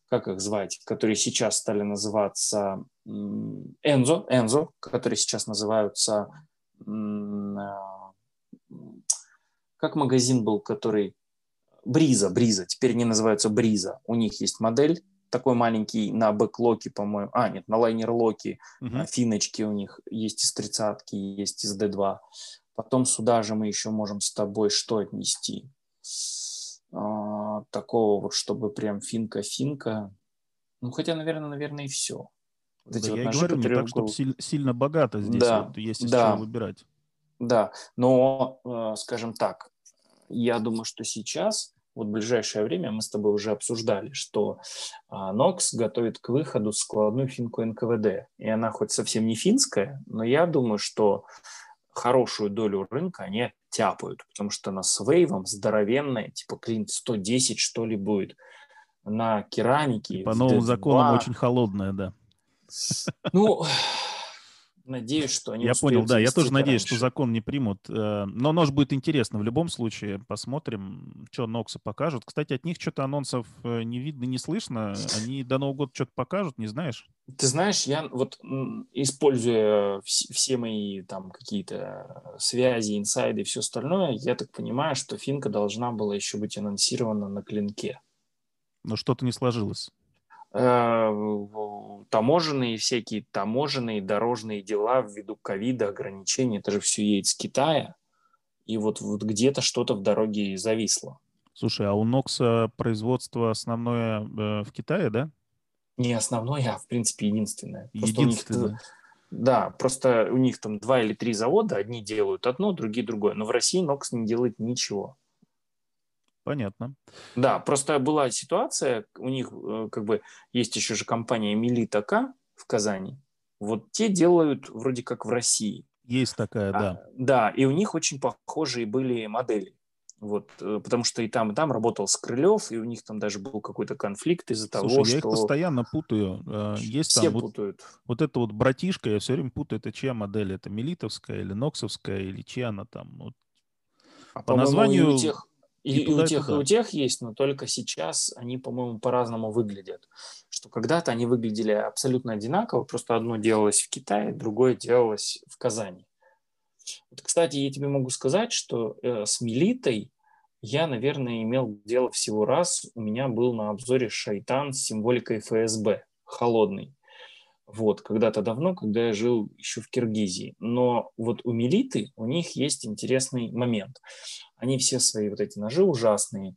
как их звать, которые сейчас стали называться Энзо, Энзо, которые сейчас называются а, как магазин был, который Brisa, Brisa, теперь они называются Brisa. У них есть модель такой маленький на back lock е, по-моему, а, нет, на liner lock е, uh-huh. финочки у них есть из тридцатки, есть из D2. Потом сюда же мы еще можем с тобой что отнести? А, такого вот, чтобы прям финка-финка. Ну, хотя, наверное, наверное, и все. Вот да, вот я говорю, не так, чтобы сильно, сильно богато здесь да, вот есть из да, чего выбирать. Да, но, э, скажем так, я думаю, что сейчас, вот в ближайшее время мы с тобой уже обсуждали, что а, Nox готовит к выходу складную финку НКВД. И она хоть совсем не финская, но я думаю, что хорошую долю рынка они тяпают, потому что она с вейвом здоровенная, типа клин 110 что ли будет, на керамике. По новым законам очень холодная, да. Ну, Надеюсь, что они Я понял, да. Я тоже надеюсь, раньше. что закон не примут. Э, но нож будет интересно в любом случае. Посмотрим, что Ноксы покажут. Кстати, от них что-то анонсов э, не видно, не слышно. Они до Нового года что-то покажут, не знаешь? Ты знаешь, я вот используя все мои там какие-то связи, инсайды и все остальное, я так понимаю, что финка должна была еще быть анонсирована на клинке. Но что-то не сложилось. Э, таможенные всякие таможенные дорожные дела ввиду ковида, ограничений, это же все едет с Китая, и вот, вот где-то что-то в дороге зависло. Слушай, а у Нокса производство основное э, в Китае, да? Не основное, а в принципе единственное. Единственное. Них, да, просто у них там два или три завода, одни делают одно, другие другое, но в России Нокс не делает ничего. Понятно. Да, просто была ситуация, у них э, как бы есть еще же компания Милита К в Казани. Вот те делают вроде как в России. Есть такая, да. А, да, и у них очень похожие были модели. Вот, э, потому что и там, и там работал с Крылев, и у них там даже был какой-то конфликт из-за того, я что... их постоянно путаю. Э, есть Все там путают. Вот, вот это вот братишка, я все время путаю, это чья модель? Это Мелитовская или Ноксовская, или чья она там? Вот. А, по названию... У тех, и, и, у тех, и у тех есть, но только сейчас они, по-моему, по-разному выглядят. Что когда-то они выглядели абсолютно одинаково, просто одно делалось в Китае, другое делалось в Казани. Вот, кстати, я тебе могу сказать, что э, с Мелитой я, наверное, имел дело всего раз. У меня был на обзоре шайтан с символикой ФСБ, холодный. Вот, когда-то давно, когда я жил еще в Киргизии. Но вот у Мелиты, у них есть интересный момент они все свои вот эти ножи ужасные,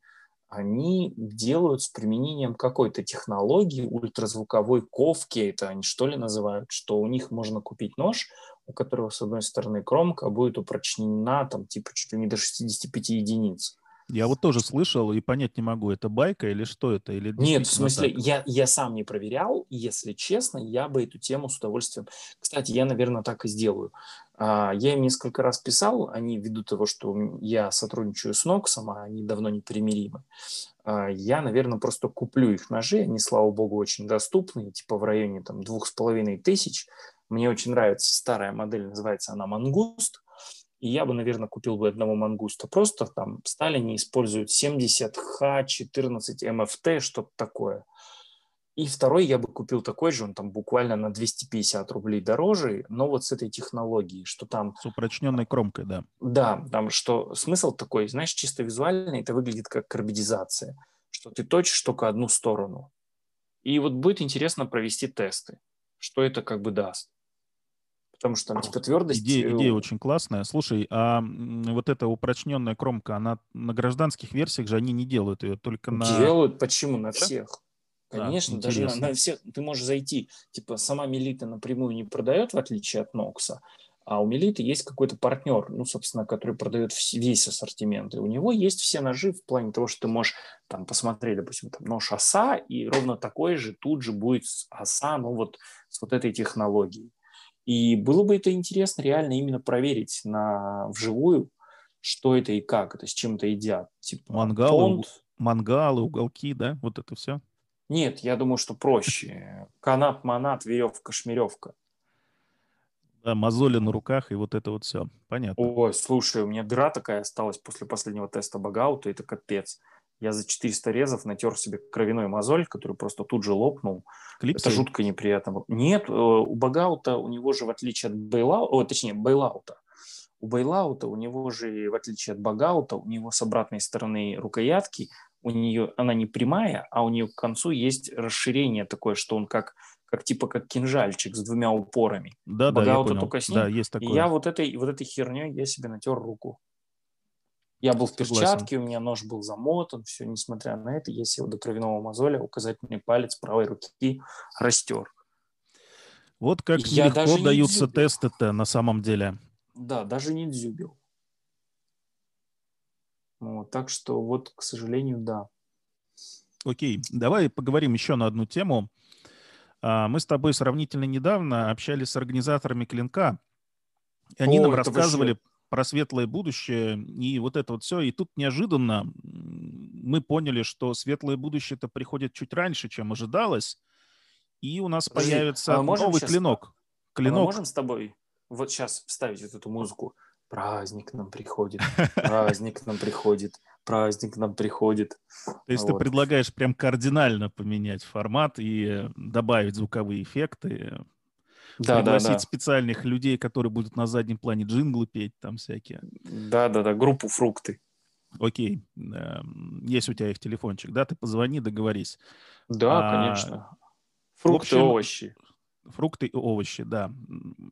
они делают с применением какой-то технологии, ультразвуковой ковки, это они что ли называют, что у них можно купить нож, у которого с одной стороны кромка будет упрочнена там типа чуть ли не до 65 единиц. Я вот тоже слышал и понять не могу, это байка или что это? Или Нет, в смысле, я, я сам не проверял, если честно, я бы эту тему с удовольствием... Кстати, я, наверное, так и сделаю. А, я им несколько раз писал, они ввиду того, что я сотрудничаю с Ноксом, а они давно непримиримы, а, я, наверное, просто куплю их ножи, они, слава богу, очень доступные, типа в районе там двух с половиной тысяч. Мне очень нравится старая модель, называется она «Мангуст», и я бы, наверное, купил бы одного мангуста. Просто там Сталине используют 70Х, 14 МФТ, что-то такое. И второй я бы купил такой же, он там буквально на 250 рублей дороже, но вот с этой технологией, что там... С упрочненной кромкой, да. Да, там что смысл такой, знаешь, чисто визуально это выглядит как карбидизация, что ты точишь только одну сторону. И вот будет интересно провести тесты, что это как бы даст. Потому что там типа твердость... Идея, идея очень классная. Слушай, а вот эта упрочненная кромка, она на гражданских версиях же они не делают ее, только на... Делают, почему? На всех. Конечно, а, даже на, на всех ты можешь зайти. Типа сама Мелита напрямую не продает, в отличие от Нокса, а у Мелиты есть какой-то партнер, ну, собственно, который продает весь ассортимент. И у него есть все ножи в плане того, что ты можешь там посмотреть, допустим, там, нож оса, и ровно такой же тут же будет оса, ну, вот с вот этой технологией. И было бы это интересно реально именно проверить на вживую, что это и как, это с чем это едят. Типа, мангалы, мангалы, уголки, да, вот это все. Нет, я думаю, что проще. Канат, манат, веревка, шмеревка. Да, мозоли на руках и вот это вот все. Понятно. Ой, слушай, у меня дыра такая осталась после последнего теста багаута, это капец. Я за 400 резов натер себе кровяной мозоль, который просто тут же лопнул. Клипсы? Это жутко неприятно. Нет, э, у багаута, у него же в отличие от бейлаута, точнее, бейлаута, у бейлаута, у него же, в отличие от багаута, у него с обратной стороны рукоятки у нее она не прямая, а у нее к концу есть расширение такое, что он как как типа как кинжальчик с двумя упорами. Да, да, я понял. только с ним. Да, есть такое. И я вот этой вот этой херней я себе натер руку. Я был в перчатке, у меня нож был замотан, все, несмотря на это, я сел до кровяного мозоля, указательный палец правой руки растер. Вот как я легко даются тесты-то на самом деле. Да, даже не дзюбил. Вот, так что вот, к сожалению, да. Окей, давай поговорим еще на одну тему. А, мы с тобой сравнительно недавно общались с организаторами клинка. И они О, нам рассказывали вышло. Про светлое будущее и вот это вот все. И тут неожиданно мы поняли, что светлое будущее-то приходит чуть раньше, чем ожидалось. И у нас Подожди, появится а новый сейчас, клинок. клинок. А мы можем с тобой вот сейчас вставить вот эту музыку? праздник нам приходит, [LAUGHS] праздник нам приходит, праздник нам приходит. То есть вот. ты предлагаешь прям кардинально поменять формат и добавить звуковые эффекты, да, пригласить да, да. специальных людей, которые будут на заднем плане джинглы петь там всякие. Да-да-да, группу «Фрукты». Окей, эм, есть у тебя их телефончик, да? Ты позвони, договорись. Да, а, конечно. Фрукты, общем, овощи фрукты и овощи, да.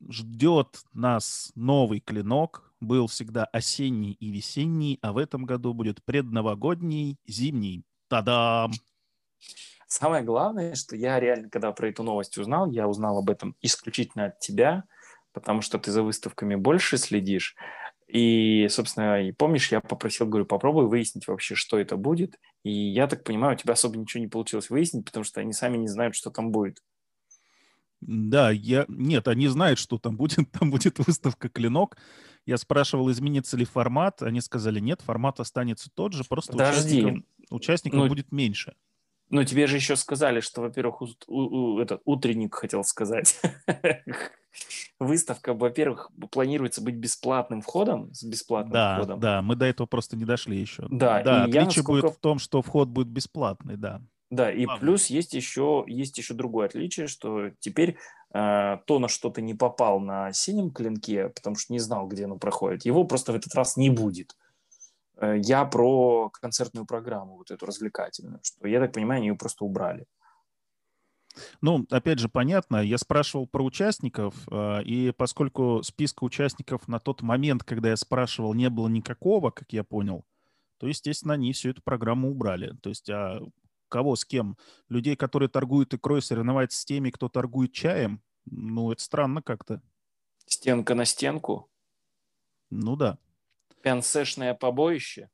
Ждет нас новый клинок. Был всегда осенний и весенний, а в этом году будет предновогодний, зимний. Та-дам! Самое главное, что я реально, когда про эту новость узнал, я узнал об этом исключительно от тебя, потому что ты за выставками больше следишь. И, собственно, и помнишь, я попросил, говорю, попробуй выяснить вообще, что это будет. И я так понимаю, у тебя особо ничего не получилось выяснить, потому что они сами не знают, что там будет. Да, я... Нет, они знают, что там будет. [LAUGHS] Там будет выставка «Клинок». Я спрашивал, изменится ли формат. Они сказали, нет, формат останется тот же, просто Подожди. участников, участников ну, будет меньше. Ну, тебе же еще сказали, что, во-первых, у, у, этот утренник хотел сказать. [LAUGHS] Выставка, во-первых, планируется быть бесплатным входом, с бесплатным да, входом. Да, мы до этого просто не дошли еще. Да, да отличие насколько... будет в том, что вход будет бесплатный, да. Да, и Ладно. плюс есть еще, есть еще другое отличие, что теперь э, то, на что ты не попал на синем клинке, потому что не знал, где оно проходит, его просто в этот раз не будет. Э, я про концертную программу, вот эту развлекательную, что, я так понимаю, они ее просто убрали. Ну, опять же, понятно, я спрашивал про участников, э, и поскольку списка участников на тот момент, когда я спрашивал, не было никакого, как я понял, то, естественно, они всю эту программу убрали. То есть а Кого, с кем? Людей, которые торгуют икрой, соревновать с теми, кто торгует чаем? Ну, это странно как-то. Стенка на стенку? Ну да. Пенсешное побоище?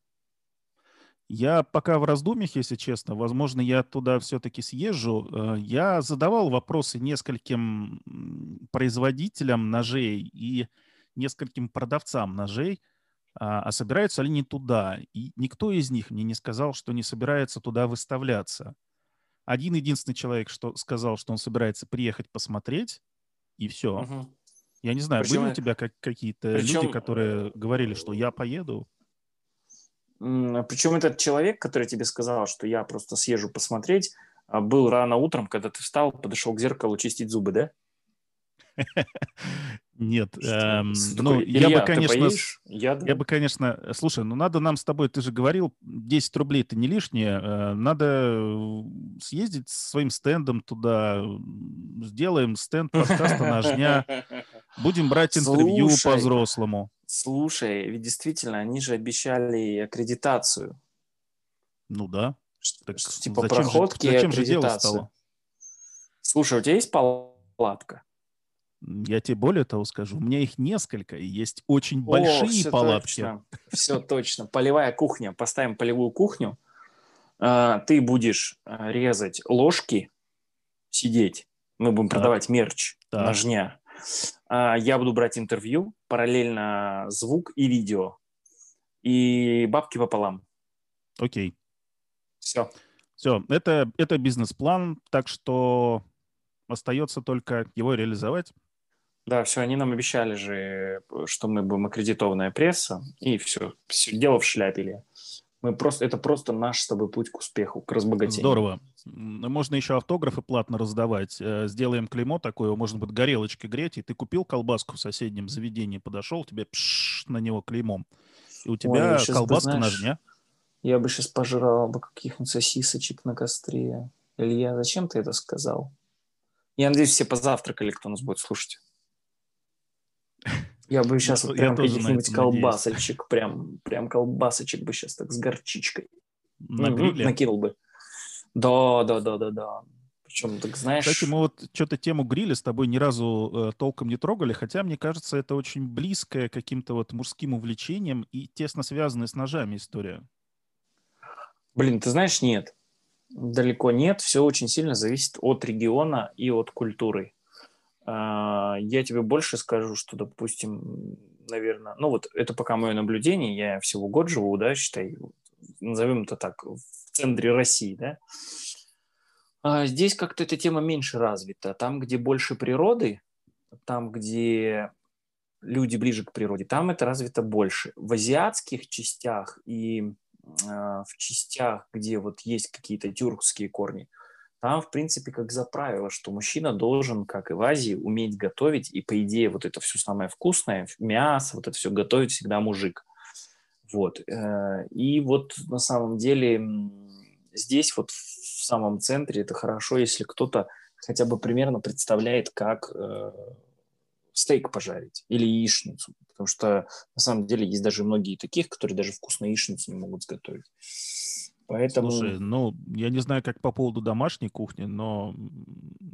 Я пока в раздумьях, если честно. Возможно, я туда все-таки съезжу. Э, я задавал вопросы нескольким производителям ножей и нескольким продавцам ножей – а, а собираются ли они туда? И никто из них мне не сказал, что не собирается туда выставляться. Один единственный человек что сказал, что он собирается приехать посмотреть, и все. Угу. Я не знаю, причем, были у тебя как, какие-то причем, люди, которые говорили, что я поеду? Причем этот человек, который тебе сказал, что я просто съезжу посмотреть, а, был рано утром, когда ты встал, подошел к зеркалу чистить зубы, да? [LAUGHS] Нет, эм, ну, я бы, конечно, я, да. я бы, конечно, слушай, ну надо нам с тобой, ты же говорил, 10 рублей это не лишнее, э, надо съездить с своим стендом туда, сделаем стенд [LAUGHS] подкаста «Ножня», [LAUGHS] будем брать интервью по-взрослому. Слушай, ведь действительно, они же обещали аккредитацию. Ну да. Так типа зачем проходки же, зачем же дело стало? Слушай, у тебя есть палатка? Я тебе более того скажу, у меня их несколько, и есть очень большие О, все палатки. Точно. Все точно. Полевая кухня. Поставим полевую кухню. А, ты будешь а, резать ложки, сидеть. Мы будем так. продавать мерч, так. ножня. А, я буду брать интервью, параллельно звук и видео. И бабки пополам. Окей. Все. Все, это, это бизнес-план, так что остается только его реализовать. Да, все, они нам обещали же, что мы будем аккредитованная пресса, и все, все дело в шляпе. Мы просто, это просто наш с тобой путь к успеху, к разбогатению. Здорово. Можно еще автографы платно раздавать. Э, сделаем клеймо такое, можно будет горелочки греть, и ты купил колбаску в соседнем заведении, подошел, тебе пш, на него клеймом. И у тебя Ой, колбаска знаешь, ножня. Я бы сейчас пожрал бы каких-нибудь сосисочек на костре. Илья, зачем ты это сказал? Я надеюсь, все позавтракали, кто нас будет слушать. [LAUGHS] Я бы сейчас вот прям каких-нибудь колбасочек, прям, прям колбасочек бы сейчас так с горчичкой. На гриле? Накинул бы. Да, да, да, да, да. Причем, так знаешь... Кстати, мы вот что-то тему гриля с тобой ни разу э, толком не трогали, хотя, мне кажется, это очень близкая каким-то вот мужским увлечением и тесно связанная с ножами история. Блин, ты знаешь, нет. Далеко нет. Все очень сильно зависит от региона и от культуры. А, я тебе больше скажу, что, допустим, наверное, ну вот это пока мое наблюдение, я всего год живу, да, считай, назовем это так, в центре России, да. А здесь как-то эта тема меньше развита. Там, где больше природы, там, где люди ближе к природе, там это развито больше. В азиатских частях и э, в частях, где вот есть какие-то тюркские корни, там, в принципе, как за правило, что мужчина должен, как и в Азии, уметь готовить, и, по идее, вот это все самое вкусное, мясо, вот это все готовит всегда мужик. Вот. Э, и вот на самом деле здесь вот в самом центре это хорошо, если кто-то хотя бы примерно представляет, как э, стейк пожарить или яичницу. Потому что на самом деле есть даже многие таких, которые даже вкусную яичницу не могут сготовить. Поэтому... Слушай, ну, я не знаю, как по поводу домашней кухни, но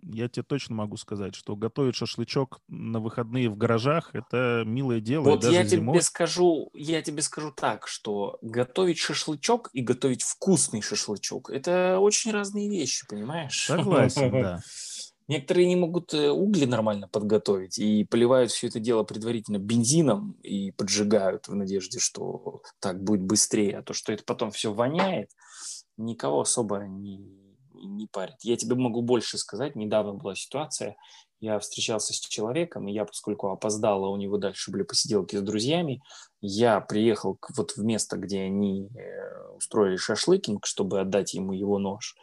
я тебе точно могу сказать, что готовить шашлычок на выходные в гаражах – это милое дело. Вот я зимой... тебе скажу, я тебе скажу так, что готовить шашлычок и готовить вкусный шашлычок – это очень разные вещи, понимаешь? Согласен, да. [LAUGHS] Некоторые не могут э, угли нормально подготовить и поливают все это дело предварительно бензином и поджигают в надежде, что так будет быстрее, а то, что это потом все воняет, никого особо не, не парит. Я тебе могу больше сказать. Недавно была ситуация, я встречался с человеком, и я, поскольку опоздал, а у него дальше были посиделки с друзьями, я приехал к, вот в место, где они э, устроили шашлыкинг, чтобы отдать ему его нож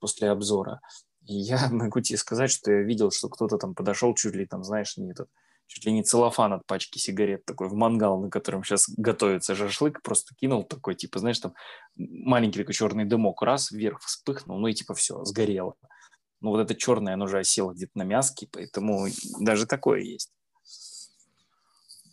после обзора. И я [LAUGHS] могу тебе сказать, что я видел, что кто-то там подошел чуть ли там, знаешь, не этот, чуть ли не целлофан от пачки сигарет такой в мангал, на котором сейчас готовится шашлык, просто кинул такой, типа, знаешь, там маленький такой черный дымок, раз, вверх вспыхнул, ну и типа все, сгорело. Ну вот это черное, оно уже осело где-то на мяске, поэтому даже такое есть.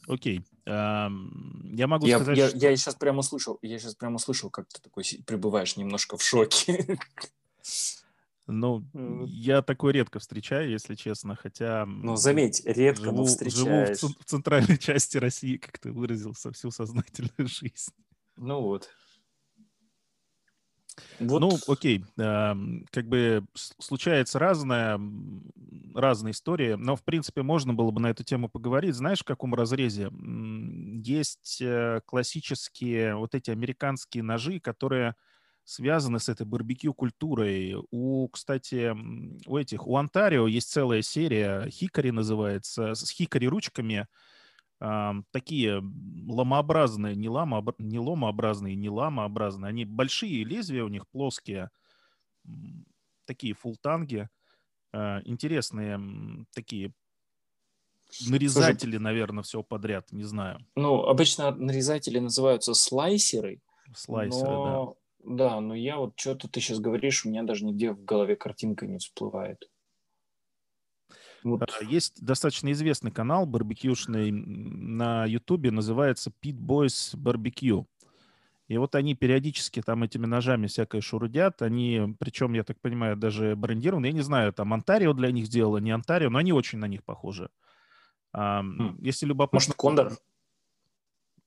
Окей. Um, я могу я, сказать, я, что... я сейчас прямо услышал, я сейчас прямо услышал, как ты такой пребываешь немножко в шоке. [LAUGHS] Ну, mm. я такой редко встречаю, если честно, хотя... Ну, заметь, редко, живу, но встречаешь. Живу в, в центральной [LAUGHS] части России, как ты выразился, всю сознательную [LAUGHS] жизнь. Ну вот. вот. Ну, окей, как бы случается разное, разные истории, но, в принципе, можно было бы на эту тему поговорить. Знаешь, в каком разрезе? Есть э, классические вот эти американские ножи, которые связаны с этой барбекю-культурой. У, кстати, у этих, у Онтарио есть целая серия, хикари называется, с хикари-ручками, такие ломообразные, не, ломо, не ломообразные, не ламообразные, они большие лезвия у них плоские, такие фултанги, э, интересные такие нарезатели, Слушай, наверное, все подряд, не знаю. Ну, обычно нарезатели называются слайсеры. Слайсеры, но, да. Но я вот что-то ты сейчас говоришь, у меня даже нигде в голове картинка не всплывает. Вот. А, есть достаточно известный канал барбекюшный на Ютубе, называется Pit Boys Barbecue. И вот они периодически там этими ножами всякое шурудят. Они, причем, я так понимаю, даже брендированы. Я не знаю, там Онтарио для них сделала, не Онтарио, но они очень на них похожи. А, Если любопытно... Может, Кондор?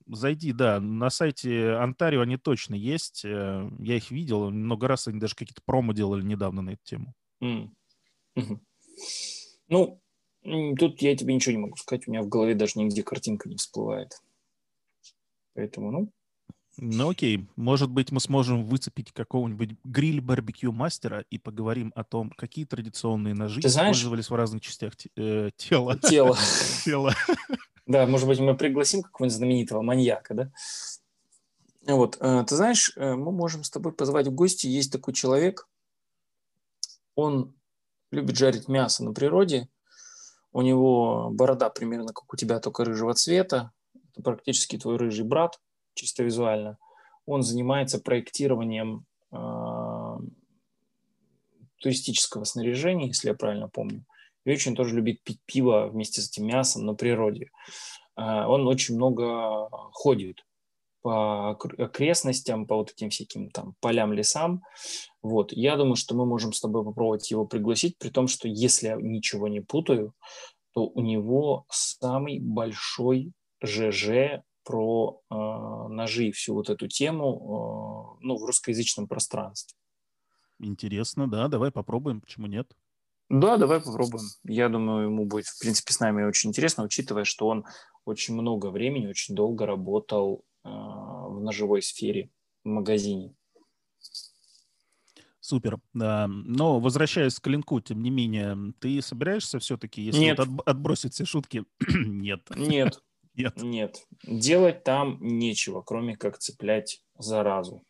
Зайди, да, на сайте Онтарио они точно есть. Э, я их видел, много раз они даже какие-то промо делали недавно на эту тему. Mm. Ну, тут я тебе ничего не могу сказать, у меня в голове даже нигде картинка не всплывает. Поэтому, ну, ну окей, может быть, мы сможем выцепить какого-нибудь гриль-барбекю мастера и поговорим о том, какие традиционные ножи Ты знаешь, использовались в разных частях э, тела. Тела. [LAUGHS] Тела. Да, может быть, мы пригласим какого-нибудь знаменитого маньяка, да? Вот, э, ты знаешь, э, мы можем с тобой позвать в гости. Есть такой человек, он любит жарить мясо на природе. У него борода примерно как у тебя, только рыжего цвета. Это практически твой рыжий брат – чисто визуально. Он занимается проектированием э, туристического снаряжения, если я правильно помню. И очень тоже любит пить пиво вместе с этим мясом на природе. Э, он очень много ходит по окрестностям, по вот этим всяким там полям, лесам. Вот. Я думаю, что мы можем с тобой попробовать его пригласить, при том, что если я ничего не путаю, то у него самый большой ЖЖ про э, ножи и всю вот эту тему э, ну, в русскоязычном пространстве. Интересно, да, давай попробуем, почему нет? Да, давай попробуем. Я думаю, ему будет, в принципе, с нами очень интересно, учитывая, что он очень много времени, очень долго работал э, в ножевой сфере, в магазине. Супер. Да. Но возвращаясь к клинку, тем не менее, ты собираешься все-таки, если Нет. Вот отбросить все шутки? [CLEARS THROAT] Нет. Нет. [LAUGHS] Нет. Нет. Делать там нечего, кроме как цеплять заразу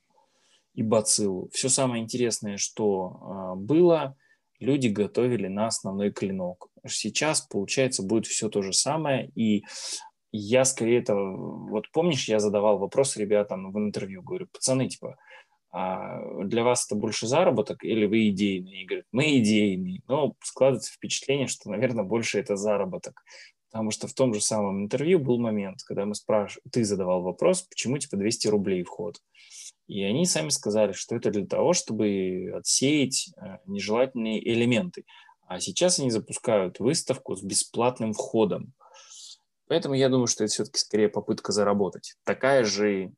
и бациллу. Все самое интересное, что э, было, люди готовили на основной клинок. Сейчас, получается, будет все то же самое. И я скорее это... Вот помнишь, я задавал вопрос ребятам в интервью, говорю, пацаны, типа, а для вас это больше заработок или вы идейные? И говорят, мы идейные. Но складывается впечатление, что, наверное, больше это заработок. Потому что в том же самом интервью был момент, когда мы спрашивали, ты задавал вопрос, почему типа 200 рублей вход. И они сами сказали, что это для того, чтобы отсеять э, нежелательные элементы. А сейчас они запускают выставку с бесплатным входом. Поэтому я думаю, что это все-таки скорее попытка заработать. Такая же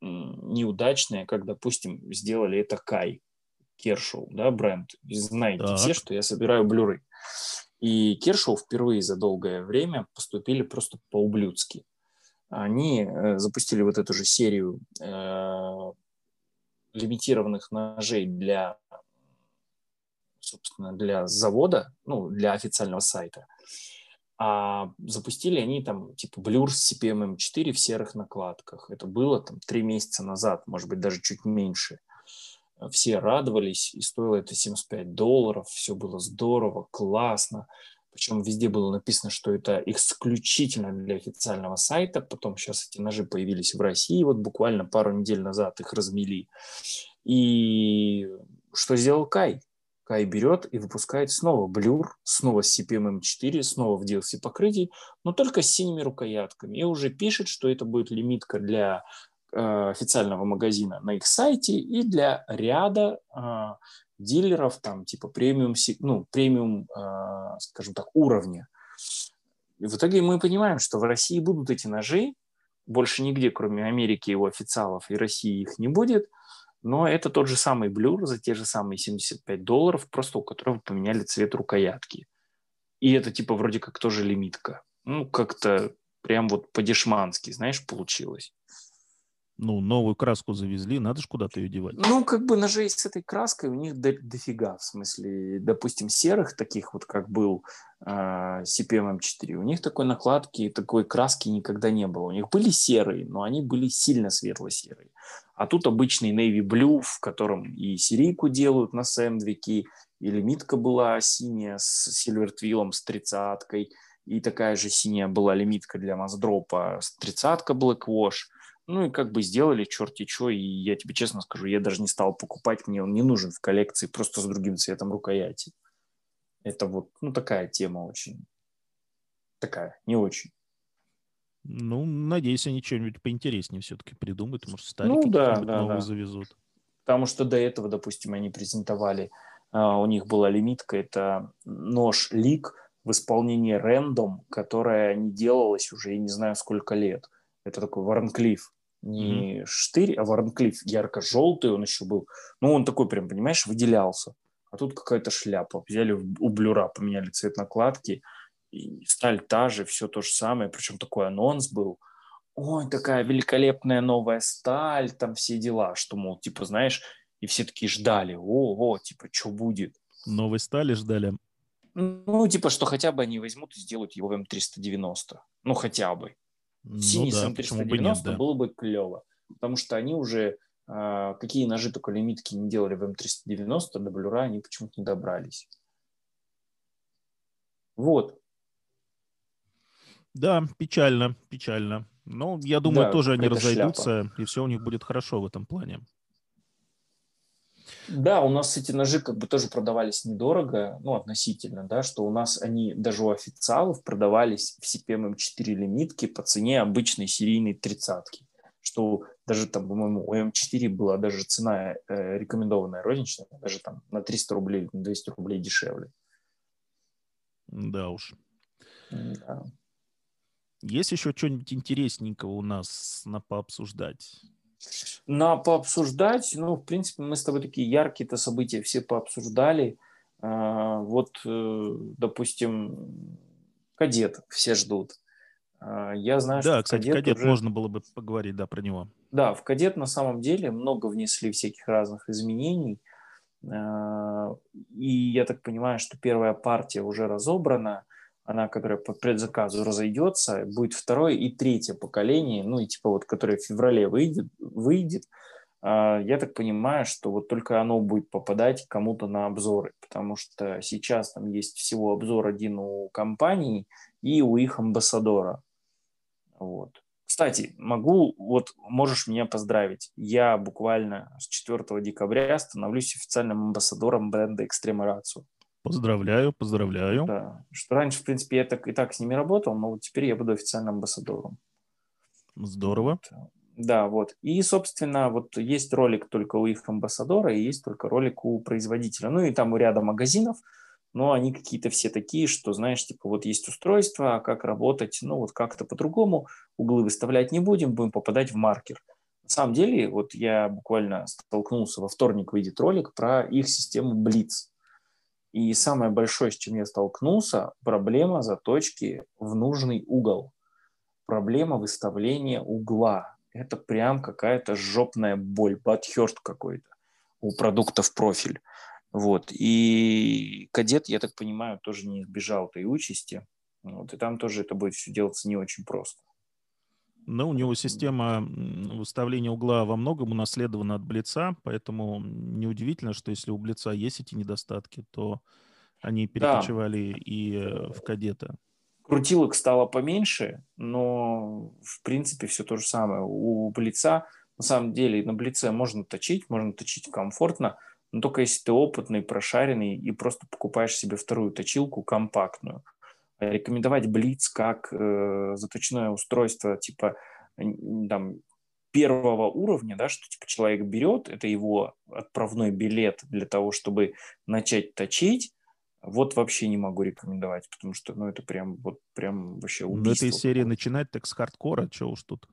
неудачная, как, допустим, сделали это Кай Кершоу, да, бренд. Знаете так. все, что я собираю блюры. И Кершоу впервые за долгое время поступили просто по-ублюдски. Они э, запустили вот эту же серию э, лимитированных ножей для, собственно, для завода, ну, для официального сайта. А запустили они там типа Blur с CPM M4 в серых накладках. Это было там три месяца назад, может быть, даже чуть меньше все радовались, и стоило это 75 долларов, все было здорово, классно. Причем везде было написано, что это исключительно для официального сайта. Потом сейчас эти ножи появились в России, вот буквально пару недель назад их размели. И что сделал Кай? Кай берет и выпускает снова блюр, снова с CPM M4, снова в DLC покрытий, но только с синими рукоятками. И уже пишет, что это будет лимитка для Э, официального магазина на их сайте и для ряда э, дилеров там типа премиум, ну, премиум, э, скажем так, уровня. И в итоге мы понимаем, что в России будут эти ножи, больше нигде, кроме Америки, его официалов и России их не будет, но это тот же самый блюр за те же самые 75 долларов, просто у которого поменяли цвет рукоятки. И это типа вроде как тоже лимитка. Ну, как-то прям вот по-дешмански, знаешь, получилось ну, новую краску завезли, надо же куда-то ее девать. Ну, как бы ножей с этой краской у них до, дофига, в смысле, допустим, серых таких вот, как был э, CPM M4, у них такой накладки, такой краски никогда не было. У них были серые, но они были сильно светло-серые. А тут обычный navy blue, в котором и серийку делают на сэндвики, и лимитка была синяя с сильвертвиллом, с тридцаткой, и такая же синяя была лимитка для Маздропа, с тридцатка Black Wash. Ну и как бы сделали черти что, и я тебе честно скажу, я даже не стал покупать, мне он не нужен в коллекции, просто с другим цветом рукояти. Это вот, ну, такая тема очень, такая, не очень. Ну, надеюсь, они что-нибудь поинтереснее все-таки придумают, может, старики ну, да, да, новые да. завезут. Потому что до этого, допустим, они презентовали, uh, у них была лимитка, это нож Лик в исполнении Рэндом, которая не делалась уже, я не знаю, сколько лет. Это такой Варнклифф. Не mm-hmm. штырь, а Варнклифф ярко-желтый он еще был. Ну, он такой прям, понимаешь, выделялся. А тут какая-то шляпа. Взяли у блюра, поменяли цвет накладки – и сталь та же, все то же самое, причем такой анонс был. Ой, такая великолепная новая сталь, там все дела, что, мол, типа, знаешь, и все такие ждали, о, типа, что будет? Новой стали ждали? Ну, типа, что хотя бы они возьмут и сделают его в М390. Ну, хотя бы. Ну, Синий да, с М390 нет, да. было бы клево. Потому что они уже, э, какие ножи только лимитки не делали в М390, до блюра они почему-то не добрались. Вот. Да, печально, печально. Но я думаю, да, тоже они разойдутся, шляпа. и все у них будет хорошо в этом плане. Да, у нас эти ножи как бы тоже продавались недорого, ну, относительно, да, что у нас они даже у официалов продавались в CPM M4 лимитки по цене обычной серийной тридцатки, что даже там, по-моему, у M4 была даже цена э, рекомендованная розничная, даже там на 300 рублей, на 200 рублей дешевле. Да уж. Да. Есть еще что-нибудь интересненького у нас на пообсуждать? На пообсуждать, ну, в принципе, мы с тобой такие яркие-то события все пообсуждали. А, вот, э, допустим, кадет все ждут. А, я знаю, да, что кстати, кадет, кадет уже... можно было бы поговорить, да, про него. Да, в кадет на самом деле много внесли всяких разных изменений. А, и я так понимаю, что первая партия уже разобрана она, которая по предзаказу разойдется, будет второе и третье поколение, ну и типа вот, которое в феврале выйдет, выйдет, а, я так понимаю, что вот только оно будет попадать кому-то на обзоры, потому что сейчас там есть всего обзор один у компании и у их амбассадора. Вот. Кстати, могу, вот можешь меня поздравить. Я буквально с 4 декабря становлюсь официальным амбассадором бренда Extreme Ratio. Поздравляю, поздравляю. Да. Что раньше, в принципе, я так, и так с ними работал, но вот теперь я буду официальным амбассадором. Здорово. Да, вот. И, собственно, вот есть ролик только у их амбассадора и есть только ролик у производителя. Ну и там у ряда магазинов, но они какие-то все такие, что, знаешь, типа вот есть устройство, а как работать, ну вот как-то по-другому, углы выставлять не будем, будем попадать в маркер. На самом деле, вот я буквально столкнулся, во вторник выйдет ролик про их систему Blitz. И самое большое, с чем я столкнулся, проблема заточки в нужный угол. Проблема выставления угла. Это прям какая-то жопная боль, батхерст какой-то у продуктов профиль. Вот. И кадет, я так понимаю, тоже не избежал этой участи. Вот. И там тоже это будет все делаться не очень просто. Но у него система выставления угла во многом унаследована от Блица, поэтому неудивительно, что если у Блица есть эти недостатки, то они перекочевали да. и э, в кадета. Крутилок стало поменьше, но в принципе все то же самое. У Блица, на самом деле, на Блице можно точить, можно точить комфортно, но только если ты опытный, прошаренный и просто покупаешь себе вторую точилку компактную – рекомендовать Блиц как э, заточное устройство типа там, первого уровня, да, что типа человек берет, это его отправной билет для того, чтобы начать точить, вот вообще не могу рекомендовать, потому что, ну, это прям, вот прям вообще убийство. Ну, этой серии начинать так с хардкора, что уж тут.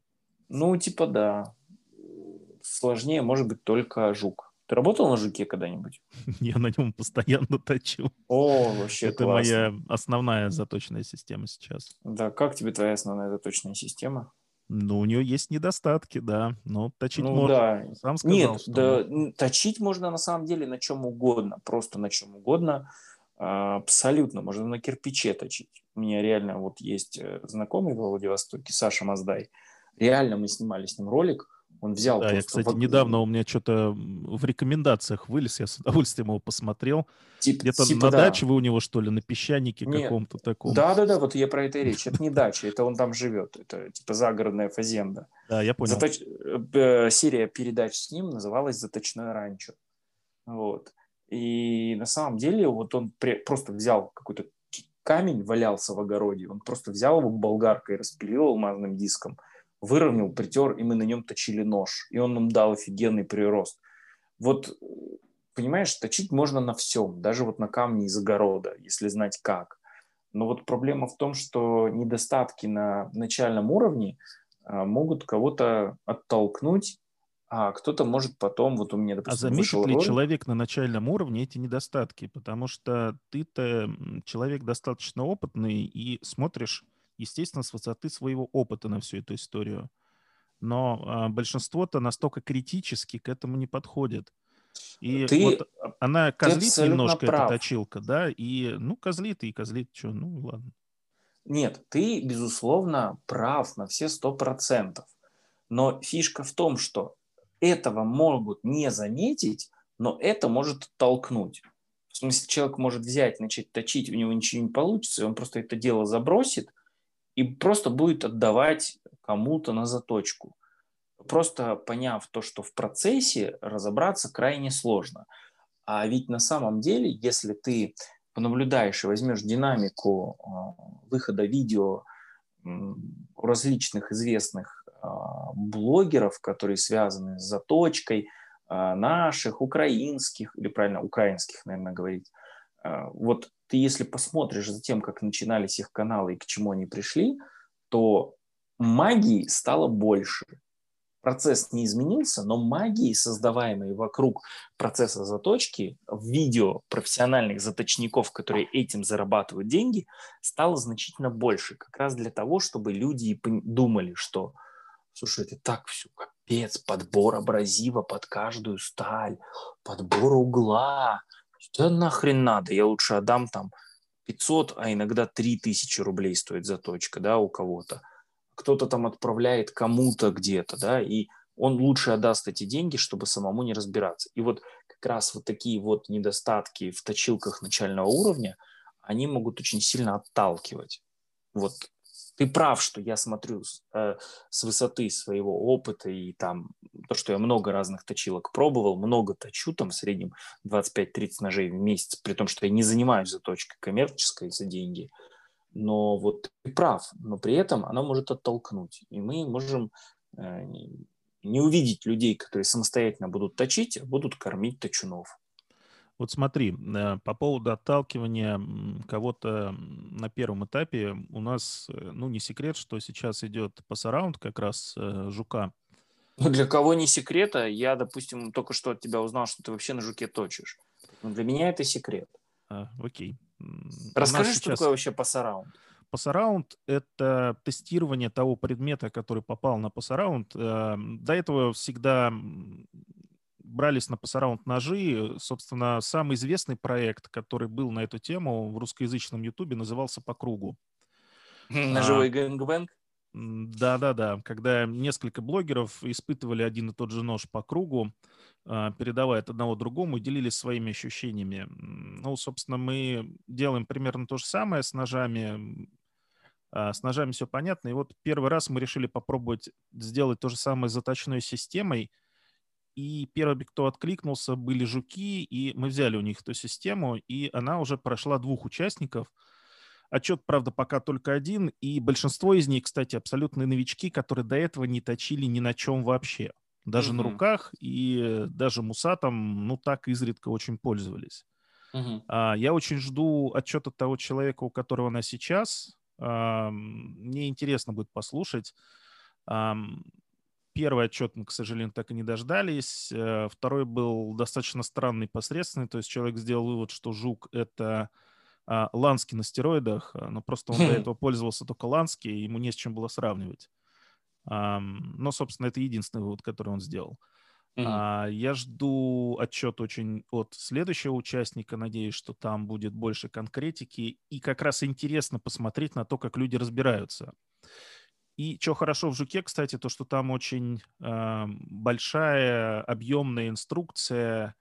Ну, типа, да. Сложнее, может быть, только жук. Ты работал на жуке когда-нибудь? [LAUGHS] Я на нем постоянно точу. О, вообще Это классно. моя основная заточная система сейчас. Да, как тебе твоя основная заточная система? Ну, у нее есть недостатки, да, но точить ну, можно. Да. Сам сказал, Нет, что... да, точить можно на самом деле на чем угодно, просто на чем угодно. А, абсолютно, можно на кирпиче точить. У меня реально вот есть э, знакомый в Владивостоке, Саша Маздай. Реально мы снимали с ним ролик, Он взял Да, я, кстати, в- недавно у меня что-то в рекомендациях вылез, я с удовольствием его посмотрел. тип- Где-то типа, на да. даче вы у него, что ли, на песчанике Нет. каком-то таком. Да, да, да, вот я про это и речь. Это не дача, это он там живет. Это типа загородная фазенда. Да, я понял. Заточ- э, Серия передач с ним называлась «Заточное ранчо». Вот. И на самом деле вот он пре- просто взял какой-то камень, валялся в огороде, он просто взял его болгаркой, распилил алмазным диском, выровнял, притер, и мы на нем точили нож. И он нам дал офигенный прирост. Вот, понимаешь, точить можно на всем, даже вот на камне из огорода, если знать как. Но вот проблема в том, что недостатки на начальном уровне а, могут кого-то оттолкнуть, а кто-то может потом, вот у меня, А допустим, заметит вышел ли ролик, человек на начальном уровне эти недостатки? Потому что ты-то человек достаточно опытный и смотришь, естественно, с высоты своего опыта на всю эту историю. Но а, большинство-то настолько критически к этому не подходит. И ты, вот она козлит немножко, прав. эта точилка, да, и, ну, козлит и козлит, что, ну, ладно. Нет, ты, безусловно, прав на все сто процентов. Но фишка в том, что этого могут не заметить, но это может толкнуть. В смысле, человек может взять, начать точить, у него ничего не получится, и он просто это дело забросит и просто будет отдавать кому-то на заточку. Просто поняв то, что в процессе разобраться крайне сложно. А ведь на самом деле, если ты понаблюдаешь и возьмешь динамику э, выхода видео различных известных э, блогеров, которые связаны с заточкой, э, наших, украинских, или правильно, украинских, наверное, говорить, вот ты если посмотришь за тем, как начинались их каналы и к чему они пришли, то магии стало больше. Процесс не изменился, но магии, создаваемой вокруг процесса заточки в видео профессиональных заточников, которые этим зарабатывают деньги, стало значительно больше. Как раз для того, чтобы люди думали, что, слушай, это так все, капец, подбор абразива под каждую сталь, подбор угла. Что нахрен надо? Я лучше отдам там 500, а иногда 3000 рублей стоит заточка, да, у кого-то. Кто-то там отправляет кому-то где-то, да, и он лучше отдаст эти деньги, чтобы самому не разбираться. И вот как раз вот такие вот недостатки в точилках начального уровня, они могут очень сильно отталкивать. Вот ты прав, что я смотрю с, э, с высоты своего опыта и там то, что я много разных точилок пробовал, много точу, там в среднем 25-30 ножей в месяц, при том, что я не занимаюсь заточкой коммерческой за деньги. Но вот ты прав, но при этом она может оттолкнуть. И мы можем э, не- увидеть людей, которые самостоятельно будут точить, а будут кормить точунов. Вот смотри, э, по поводу отталкивания кого-то на первом этапе у нас, э, ну, не секрет, что сейчас идет пассараунд как раз э, жука. Ну, для кого не секрета, я, допустим, только что от тебя узнал, что ты вообще на жуке точишь. Но для меня это секрет. А, окей. Расскажи, что сейчас такое вообще пассараунд. пассараунд — это тестирование того предмета, который попал на пассараунд. Э, До этого всегда брались на passaround ножи. Собственно, самый известный проект, который был на эту тему в русскоязычном ютубе, назывался «По кругу». [LAUGHS] Ножевой gangbang. М, Да-да-да, когда несколько блогеров испытывали один и тот же нож по кругу, а, передавая от одного другому, делились своими ощущениями. Ну, собственно, мы делаем примерно то же самое с ножами. А, С ножами все понятно. И вот первый раз мы решили попробовать сделать то же самое с заточной системой. И первый, кто откликнулся, были жуки, и мы взяли у них эту систему, и она уже прошла двух участников – Отчет, правда, пока только один, и большинство из них, кстати, абсолютные новички, которые до этого не точили ни на чем вообще. Даже на Мгм. руках и даже мусатом, ну, так изредка очень пользовались. Мгм. А, Я очень жду отчета того человека, у которого она сейчас. Мне интересно будет послушать. Первый отчет мы, к сожалению, так и не дождались. Э, Второй был достаточно странный, посредственный. То есть человек сделал вывод, что жук — это а, Ланский на стероидах, а, но просто он до Хм. этого пользовался только Ланский, и ему не с чем было сравнивать. Но, собственно, это единственный вывод, который он сделал. А, Я жду отчет очень от следующего участника. Надеюсь, что там будет больше конкретики. И как раз интересно посмотреть на то, как люди разбираются. И что хорошо в Жуке, кстати, то, что там очень э, большая, объемная инструкция,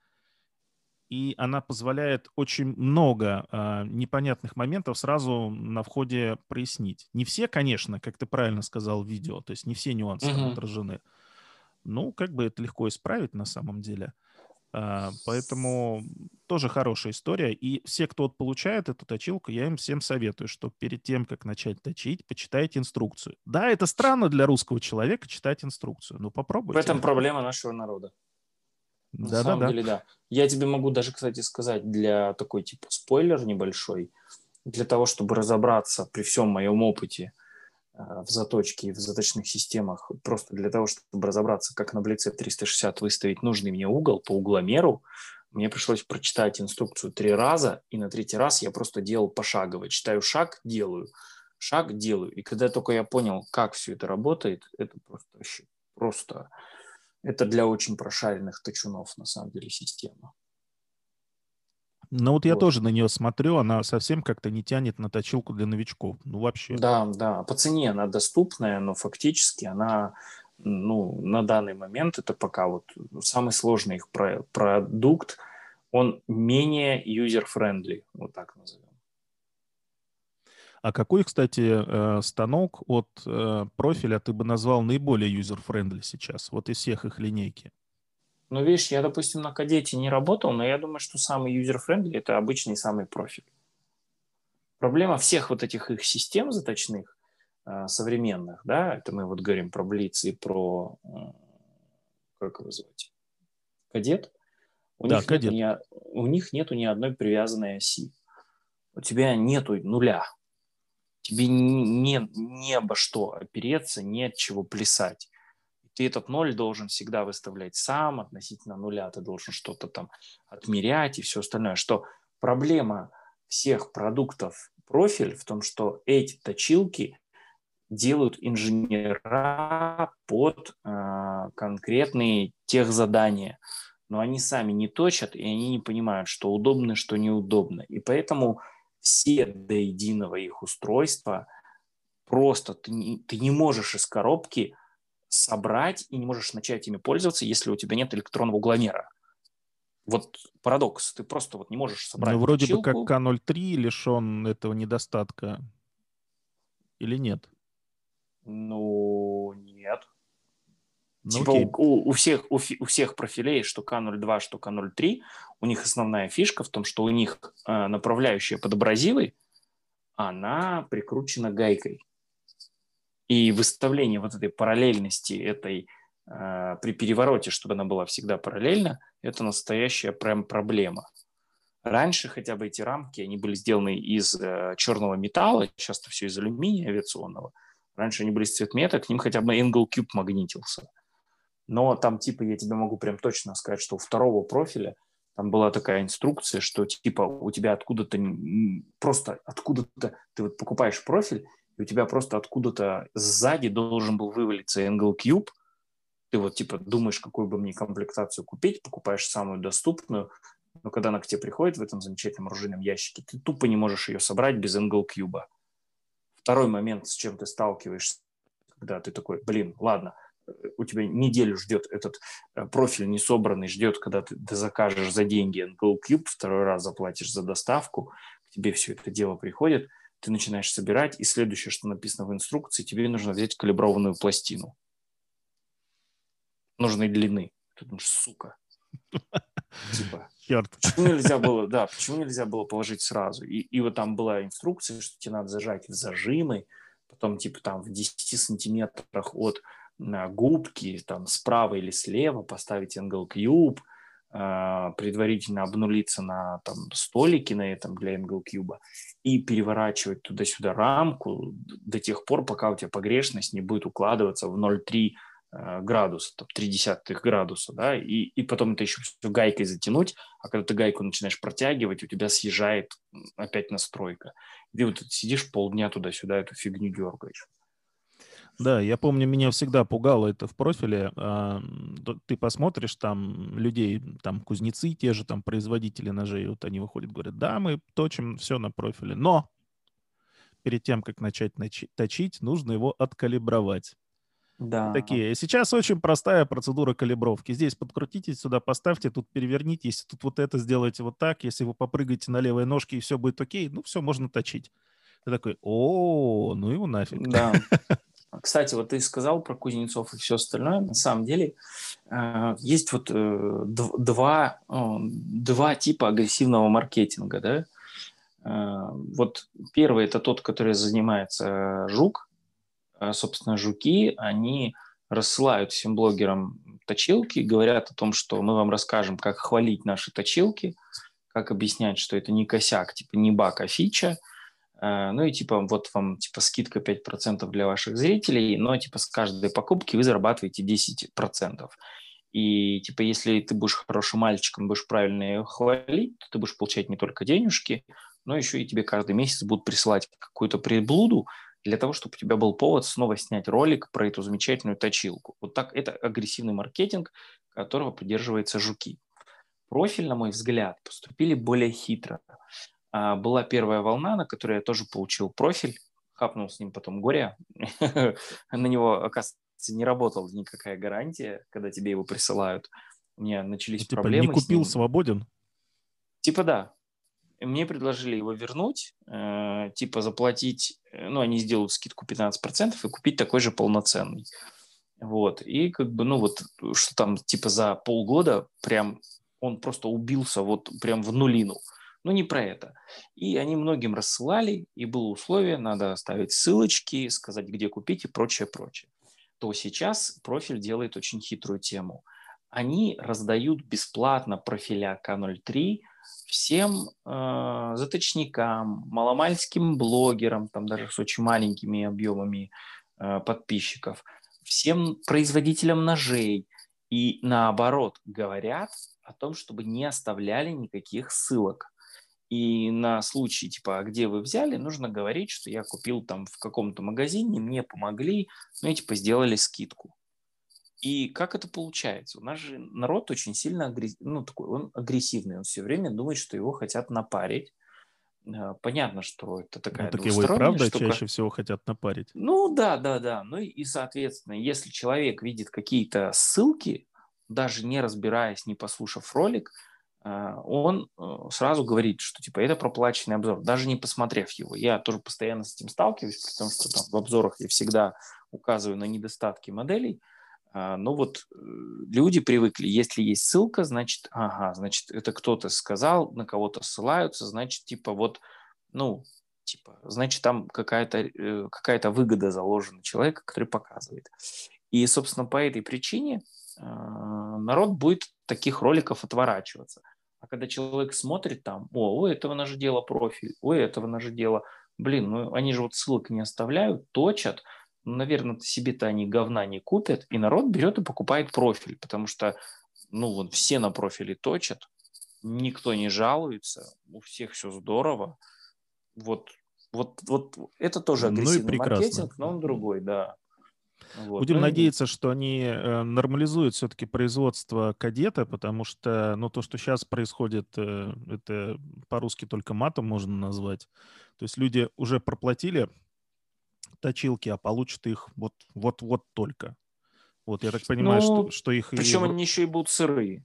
и она позволяет очень много э, непонятных моментов сразу на входе прояснить. Не все, конечно, как ты правильно сказал в видео, то есть не все нюансы там отражены. Ну, как бы это легко исправить на самом деле. А, поэтому тоже хорошая история. И все, кто вот получает эту точилку, я им всем советую, что перед тем, как начать точить, почитайте инструкцию. Да, это странно для русского человека читать инструкцию, но попробуйте. В этом проблема нашего народа. На да, самом да, деле, да. Я тебе могу даже, кстати, сказать, для такой типа спойлер небольшой, для того, чтобы разобраться при всем моем опыте – в заточке и в заточных системах, просто для того, чтобы разобраться, как на Блице 360 выставить нужный мне угол по угломеру, мне пришлось прочитать инструкцию три раза, и на третий раз я просто делал пошагово. Читаю шаг, делаю, шаг, делаю. И когда только я понял, как все это работает, это просто вообще просто... Это для очень прошаренных точунов, на самом деле, система. Ну вот я вот. тоже на нее смотрю, она совсем как-то не тянет на точилку для новичков. Ну вообще. Да, да. По цене она доступная, но фактически она, ну, на данный момент это пока вот самый сложный их про- продукт. Он менее user-friendly, вот так назовем. А какой, кстати, э, станок от э, профиля ты бы назвал наиболее user-friendly сейчас, вот из всех их линейки? Ну, видишь, я, допустим, на кадете не работал, но я думаю, что самый user-friendly – это обычный самый профиль. Проблема всех вот этих их систем заточных, э, современных, да, это мы вот говорим про Блиц и про, как его звать, кадет. У, да, них кадет. Нету ни, у них нету ни одной привязанной оси. У тебя нету нуля. Тебе не, не, не обо что опереться, не от чего плясать ты этот ноль должен всегда выставлять сам, относительно нуля ты должен что-то там отмерять и все остальное. Что проблема всех продуктов профиль в том, что эти точилки делают инженера под э, конкретные тех задания, но они сами не точат, и они не понимают, что удобно, что неудобно. И поэтому все до единого их устройства просто ты не, ты не можешь из коробки собрать и не можешь начать ими пользоваться, если у тебя нет электронного угломера. Вот парадокс. Ты просто вот не можешь собрать. Ну, вроде бы как К03 лишен этого недостатка. Или нет? Ну, нет. Ну, типа у, у, всех, у, у всех профилей, что К02, что К03, у них основная фишка в том, что у них э, направляющая под абразивы, она прикручена гайкой. И выставление вот этой параллельности этой э, при перевороте, чтобы она была всегда параллельна, это настоящая прям проблема. Раньше хотя бы эти рамки, они были сделаны из э, черного металла, часто все из алюминия авиационного. Раньше они были из цветмета, к ним хотя бы Angle Cube магнитился. Но там типа я тебе могу прям точно сказать, что у второго профиля там была такая инструкция, что типа у тебя откуда-то, просто откуда-то ты вот покупаешь профиль, и у тебя просто откуда-то сзади должен был вывалиться Angle Cube, ты вот типа думаешь, какую бы мне комплектацию купить, покупаешь самую доступную, но когда она к тебе приходит в этом замечательном оружейном ящике, ты тупо не можешь ее собрать без Angle Cube. Второй момент, с чем ты сталкиваешься, когда ты такой, блин, ладно, у тебя неделю ждет этот э, профиль не собранный, ждет, когда ты, ты закажешь за деньги Angle Cube, второй раз заплатишь за доставку, к тебе все это дело приходит – ты начинаешь собирать, и следующее, что написано в инструкции, тебе нужно взять калиброванную пластину нужной длины. Ты думаешь, сука. [LAUGHS] Типа, Черт. Почему нельзя было, да, почему нельзя было положить сразу? И, и вот там была инструкция, что тебе надо зажать в зажимы, потом типа там в 10 сантиметрах от на губки, там справа или слева поставить angle cube, а, предварительно обнулиться на там, столике на этом для Angle Cube и переворачивать туда-сюда рамку до тех пор, пока у тебя погрешность не будет укладываться в 0,3 а, градуса, там, 0,3 градуса, да, и, и потом это еще все гайкой затянуть, а когда ты гайку начинаешь протягивать, у тебя съезжает опять настройка. И ты вот сидишь полдня туда-сюда эту фигню дергаешь. Да, я помню, меня всегда пугало это в профиле. А, ты посмотришь там людей, там кузнецы, те же там производители ножей, вот они выходят, говорят, да, мы точим все на профиле, но перед тем, как начать точить, нужно его откалибровать. Да. Такие. Сейчас очень простая процедура калибровки. Здесь подкрутите, сюда поставьте, тут переверните. Если тут вот это сделаете вот так, если вы попрыгаете на левой ножке и все будет окей, ну все, можно точить. Ты такой, о, ну его нафиг. Да. [LAUGHS] Кстати, вот ты сказал про кузнецов и все остальное. На самом деле э, есть вот э, два, два типа агрессивного маркетинга. Да? Э, вот первый – это тот, который занимается жук. Собственно, жуки, они рассылают всем блогерам точилки, говорят о том, что мы вам расскажем, как хвалить наши точилки, как объяснять, что это не косяк, типа не баг, а фича – Э, ну и типа вот вам типа скидка 5% для ваших зрителей, но типа с каждой покупки вы зарабатываете 10%. И типа если ты будешь хорошим мальчиком, будешь правильно ее хвалить, то ты будешь получать не только денежки, но еще и тебе каждый месяц будут присылать какую-то приблуду для того, чтобы у тебя был повод снова снять ролик про эту замечательную точилку. Вот так это агрессивный маркетинг, которого придерживаются жуки. Профиль, на мой взгляд, поступили более хитро. А, была первая волна, на которой я тоже получил профиль, хапнул с ним потом горе. [LAUGHS] На него, оказывается, не работала никакая гарантия, когда тебе его присылают. У меня начались ну, типа, проблемы. Не купил, свободен? Типа да. Мне предложили его вернуть, э, типа заплатить, э, ну, они сделают скидку 15% и купить такой же полноценный. Вот. И как бы, ну вот, что там, типа за полгода прям он просто убился вот прям в нулину. Но не про это. И они многим рассылали, и было условие, надо оставить ссылочки, сказать, где купить и прочее, прочее. То сейчас профиль делает очень хитрую тему. Они раздают бесплатно профиля К03 всем э, заточникам, маломальским блогерам, там даже с очень маленькими объемами э, подписчиков, всем производителям ножей. И наоборот говорят о том, чтобы не оставляли никаких ссылок. И на случай, типа, а где вы взяли, нужно говорить, что я купил там в каком-то магазине, мне помогли, ну и типа сделали скидку. И как это получается? У нас же народ очень сильно агрессивный, ну, такой, он агрессивный, он все время думает, что его хотят напарить. А, понятно, что это такая ну, так его и правда штука. чаще всего хотят напарить. Ну да, да, да. Ну и, соответственно, если человек видит какие-то ссылки, даже не разбираясь, не послушав ролик, он э, сразу говорит, что типа это проплаченный обзор, даже не посмотрев его. Я тоже постоянно с этим сталкиваюсь, потому что там в обзорах я всегда указываю на недостатки моделей. А, но вот э, люди привыкли, если есть ссылка, значит, ага, значит, это кто-то сказал, на кого-то ссылаются, значит, типа вот, ну, типа, значит, там какая-то э, какая выгода заложена человека, который показывает. И, собственно, по этой причине народ будет таких роликов отворачиваться. А когда человек смотрит там, о, у этого наше дело профиль, у этого наше дело, блин, ну они же вот ссылок не оставляют, точат, ну, наверное, себе-то они говна не купят, и народ берет и покупает профиль, потому что, ну, вот все на профиле точат, никто не жалуется, у всех все здорово. Вот, вот, вот это тоже агрессивный ну маркетинг, но он другой, да. Вот. Будем ну, надеяться, что они э, нормализуют все-таки производство кадета, потому что, ну, то, что сейчас происходит, э, это по-русски только матом можно назвать. То есть люди уже проплатили точилки, а получат их вот, вот, вот только. Вот, я так понимаю, ну, что, что их... Причем и... они еще и будут сырые.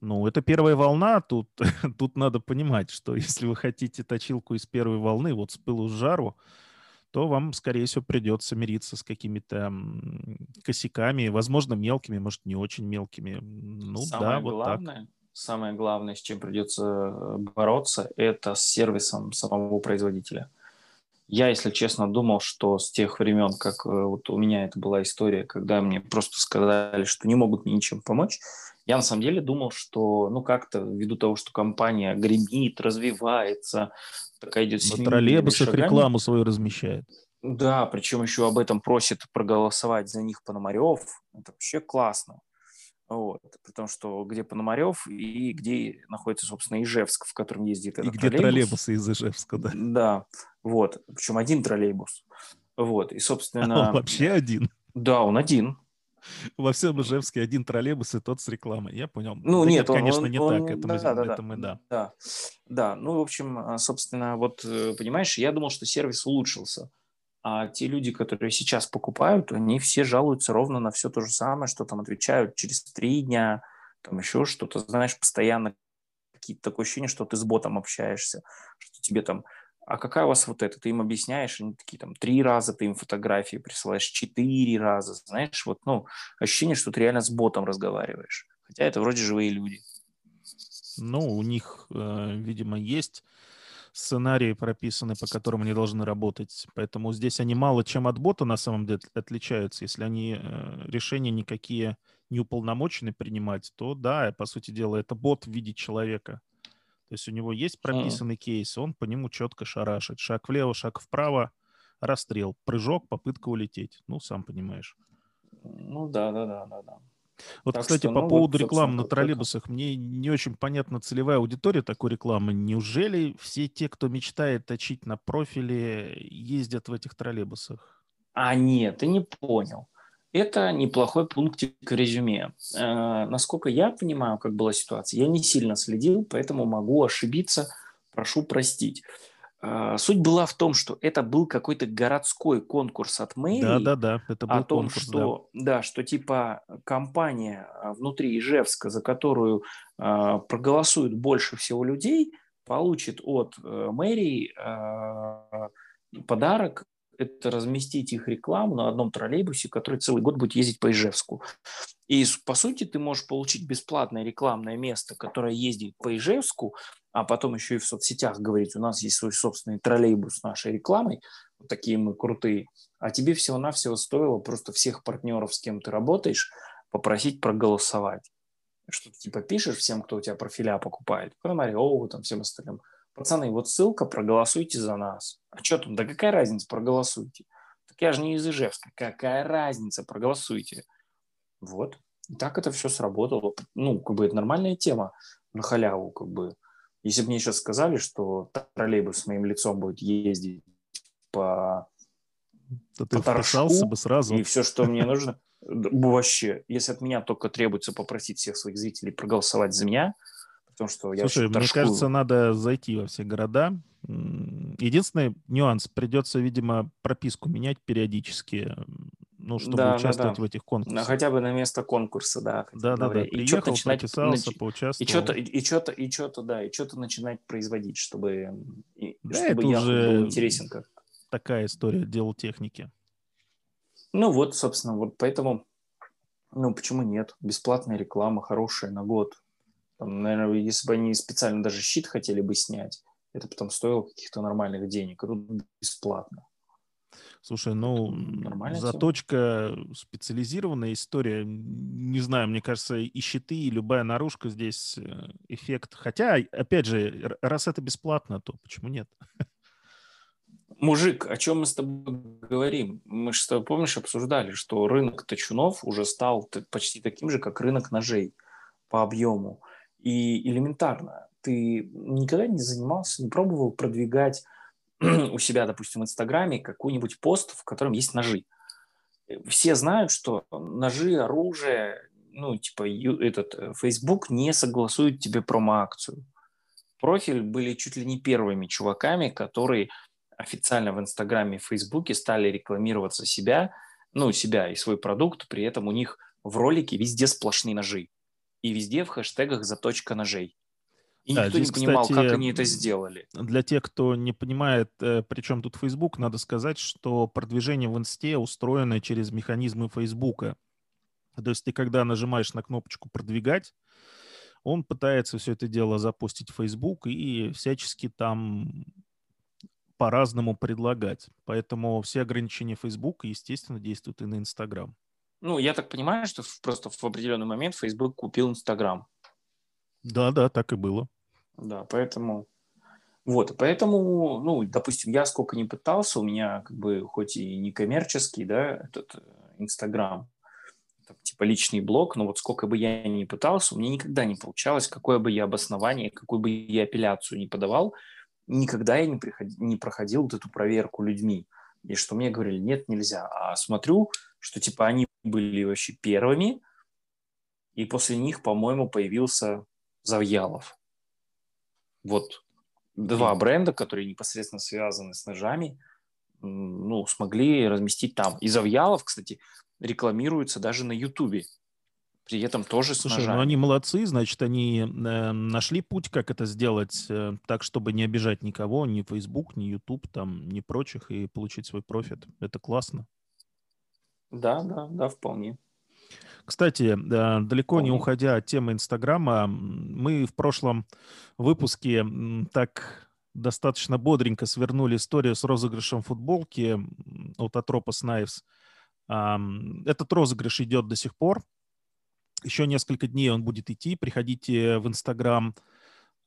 Ну, это первая волна, тут, [LAUGHS] тут надо понимать, что если вы хотите точилку из первой волны, вот с пылу с жару, то вам, скорее всего, придется мириться с какими-то косяками, возможно, мелкими, может, не очень мелкими. Ну самое да, вот главное, так. Самое главное, с чем придется э, бороться, это с сервисом самого производителя. Я, если честно, думал, что с тех времен, как э, вот у меня это была история, когда мне просто сказали, что не могут мне ничем помочь, я на самом деле думал, что, ну, как-то ввиду того, что компания гремит, развивается, такая идет На троллейбусах шагами. рекламу свою размещает. Да, причем еще об этом просит проголосовать за них Пономарев. Это вообще классно. Вот. Потому что где Пономарев и где находится, собственно, Ижевск, в котором ездит этот И где троллейбусы из Ижевска, да. Да, вот. Причем один троллейбус. Вот. И, собственно... [LAUGHS] А он вообще один? Да, он один. [LAUGHS] Во всем Ижевске один троллейбус и тот с рекламой. Я понял. Ну, Да нет, он- конечно, он- не он- так. Это да, мы, да, это да. мы, да. Да, да. Ну, в общем, а, собственно, вот, э, понимаешь, я думал, что сервис улучшился. А те люди, которые сейчас покупают, они все жалуются ровно на все то же самое, что там отвечают через три дня, там еще что-то, знаешь, постоянно какие-то такое ощущение, что ты с ботом общаешься, что тебе там, а какая у вас вот это? Ты им объясняешь, они такие там три раза ты им фотографии присылаешь, четыре раза, знаешь, вот, ну, ощущение, что ты реально с ботом разговариваешь. Хотя это вроде живые люди. Ну, у них, э, видимо, есть сценарии прописаны, по которым они должны работать. Поэтому здесь они мало чем от бота на самом деле отличаются. Если они э, решения никакие не уполномочены принимать, то да, по сути дела, это бот в виде человека. То есть у него есть прописанный кейс, он по нему четко шарашит. Шаг влево, шаг вправо, расстрел, прыжок, попытка улететь. Ну, сам понимаешь. Ну да, да, да, да, да. Вот, Так кстати, что, по ну, вот, поводу собственно, рекламы на троллейбусах, мне не очень понятна целевая аудитория такой рекламы. Неужели все те, кто мечтает точить на профиле, ездят в этих троллейбусах? А нет, ты не понял. Это неплохой пунктик резюме. Э, насколько я понимаю, как была ситуация, я не сильно следил, поэтому могу ошибиться, прошу простить. Э, суть была в том, что это был какой-то городской конкурс от мэрии. Да-да-да, это был о том, конкурс, да. что да. что типа компания а, внутри Ижевска, за которую а, проголосует больше всего людей, получит от э, мэрии а, подарок это разместить их рекламу на одном троллейбусе, который целый год будет ездить по Ижевску. И, по сути, ты можешь получить бесплатное рекламное место, которое ездит по Ижевску, а потом еще и в соцсетях говорить, у нас есть свой собственный троллейбус с нашей рекламой, вот такие мы крутые, а тебе всего-навсего стоило просто всех партнеров, с кем ты работаешь, попросить проголосовать. Что ты типа пишешь всем, кто у тебя профиля покупает, Пономареву, там всем остальным. Пацаны, вот ссылка, проголосуйте за нас. А что там, да какая разница, проголосуйте. Так я же не из Ижевска. Какая разница, проголосуйте. Вот. И так это все сработало. Ну, как бы это нормальная тема на халяву, как бы. Если бы мне сейчас сказали, что троллейбус с моим лицом будет ездить по ты по торжку вписался бы сразу. и все, что мне нужно, вообще, если от меня только требуется попросить всех своих зрителей проголосовать за меня, потому что я Слушай, мне кажется, надо зайти во все города. Единственный нюанс, придется, видимо, прописку менять периодически, ну, чтобы Да, да, участвовать да. в этих конкурсах. хотя бы на место конкурса, да. бы Да-да-да, говоря. И что-то начинать, прописался, нач- и поучаствовал. что-то, и, и что-то, и что-то, да, и что-то начинать производить, чтобы, и- Да, чтобы это я уже- был интересен как. Такая история, дело техники. Ну вот, собственно, вот поэтому, ну почему нет? Бесплатная реклама, хорошая на год. Там, наверное, если бы они специально даже щит хотели бы снять, это потом стоило каких-то нормальных денег. А тут бесплатно. Слушай, ну, Нормальная тема. заточка, специализированная история. Не знаю, мне кажется, и щиты, и любая наружка здесь э, эффект. Хотя, опять же, раз это бесплатно, то почему нет? Мужик, о чем мы с тобой говорим? Мы же с тобой, помнишь, обсуждали, что рынок точунов уже стал почти таким же, как рынок ножей по объему. И элементарно, ты никогда не занимался, не пробовал продвигать [CLEARS THROAT] у себя, допустим, в Инстаграме какой-нибудь пост, в котором есть ножи. Все знают, что ножи, оружие, ну, типа, этот э, Facebook не согласует тебе промо-акцию. Профиль были чуть ли не первыми чуваками, которые официально в Инстаграме и Фейсбуке стали рекламироваться себя, ну, себя и свой продукт, при этом у них в ролике везде сплошные ножи. И везде в хэштегах заточка ножей. И Да, никто не здесь, понимал, кстати, как они это сделали. Для тех, кто не понимает, э, при чем тут Facebook, надо сказать, что продвижение в Инсте устроено через механизмы Фейсбука. То есть ты, когда нажимаешь на кнопочку «Продвигать», он пытается все это дело запустить в Facebook и всячески там по-разному предлагать. Поэтому все ограничения Facebook, естественно, действуют и на Instagram. Ну, я так понимаю, что просто в определенный момент Facebook купил Инстаграм. Да-да, так и было. Да, поэтому... Вот, поэтому, ну, допустим, я сколько не пытался, у меня как бы хоть и не коммерческий, да, этот э, Инстаграм, там, типа личный блог, но вот сколько бы я ни пытался, у меня никогда не получалось, какое бы я обоснование, какую бы я апелляцию не подавал, никогда я не, приход- не проходил вот эту проверку людьми. И что мне говорили, нет, нельзя. А смотрю, что типа они были вообще первыми, и после них, по-моему, появился Завьялов. Вот два бренда, которые непосредственно связаны с ножами, ну, смогли разместить там. И Завьялов, кстати, рекламируется даже на Ютубе. При этом тоже с Слушай, ножами. ну они молодцы, значит, они э, нашли путь, как это сделать э, так, чтобы не обижать никого, ни Facebook, ни YouTube, там, ни прочих, и получить свой профит. Это классно. Да, да, да, вполне. Кстати, э, далеко не уходя от темы Инстаграма, мы в прошлом выпуске так достаточно бодренько свернули историю с розыгрышем футболки от Atropos Knives. Этот розыгрыш идет до сих пор. Еще несколько дней он будет идти. Приходите в Инстаграм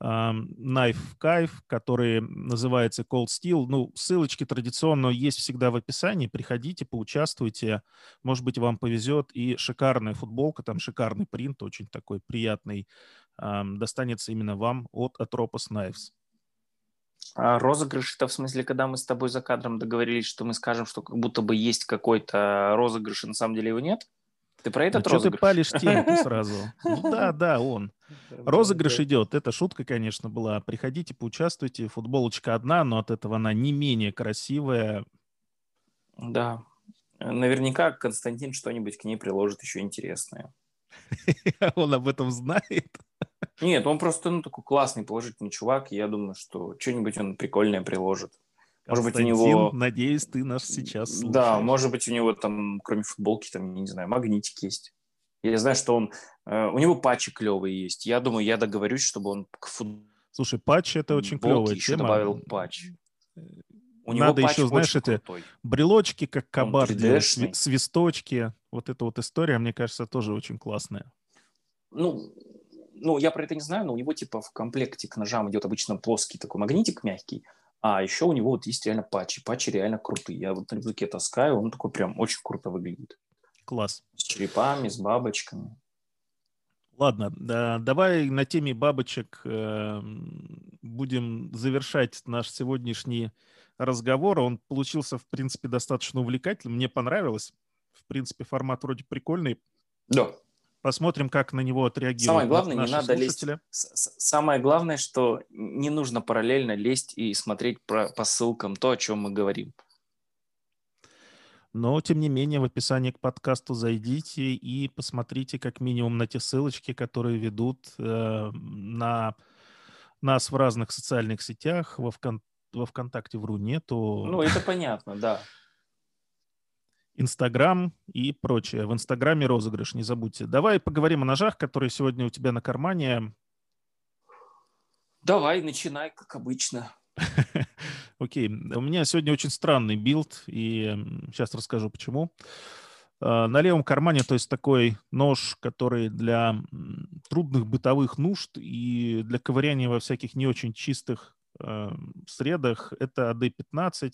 Knife Knife, который называется Cold Steel. Ну, ссылочки традиционно есть всегда в описании. Приходите, поучаствуйте. Может быть, вам повезет. И шикарная футболка, там шикарный принт, очень такой приятный, достанется именно вам от Atropos Knives. А розыгрыш это в смысле, когда мы с тобой за кадром договорились, что мы скажем, что как будто бы есть какой-то розыгрыш, и на самом деле его нет? Ты про этот ну, розыгрыш? Что ты палишь тему [LAUGHS] сразу? Ну да, [LAUGHS] да, он. Розыгрыш идет. Это шутка, конечно, была. Приходите, поучаствуйте. Футболочка одна, но от этого она не менее красивая. Да. Наверняка Константин что-нибудь к ней приложит еще интересное. [LAUGHS] Он об этом знает. Нет, он просто ну, такой классный, положительный чувак. И я думаю, что что-нибудь он прикольное приложит. Может быть, у него... надеюсь, ты нас сейчас слушаешь. Да, может быть, у него там, кроме футболки, там, я не знаю, магнитик есть. Я знаю, что он... Э, у него патчи клевые есть. Я думаю, я договорюсь, чтобы он к футболке... Слушай, патч это очень клевая еще тема. добавил патч. У Надо еще, знаешь, это брелочки, как кабар свисточки. Вот эта вот история, мне кажется, тоже очень классная. Ну, ну, я про это не знаю, но у него типа в комплекте к ножам идет обычно плоский такой магнитик мягкий, а еще у него вот есть реально патчи. Патчи реально крутые. Я вот на рюкзаке таскаю, он такой прям очень круто выглядит. Класс. С черепами, с бабочками. Ладно, да, давай на теме бабочек э, будем завершать наш сегодняшний разговор. Он получился, в принципе, достаточно увлекательным. Мне понравилось. В принципе, формат вроде прикольный. Да. Посмотрим, как на него отреагируют Самое главное, наши не надо слушатели. лезть. Самое главное, что не нужно параллельно лезть и смотреть про, по ссылкам то, о чем мы говорим. Но, тем не менее, в описании к подкасту зайдите и посмотрите как минимум на те ссылочки, которые ведут э, на нас в разных социальных сетях. Во, Вкон... во ВКонтакте вру нету. Ну, это понятно, да. Инстаграм и прочее. В Инстаграме розыгрыш, не забудьте. Давай поговорим о ножах, которые сегодня у тебя на кармане. Давай, начинай, как обычно. [LAUGHS] Окей. У меня сегодня очень странный билд, и сейчас расскажу, почему. А, на левом кармане, то есть такой нож, который для трудных бытовых нужд и для ковыряния во всяких не очень чистых э, средах, это AD-15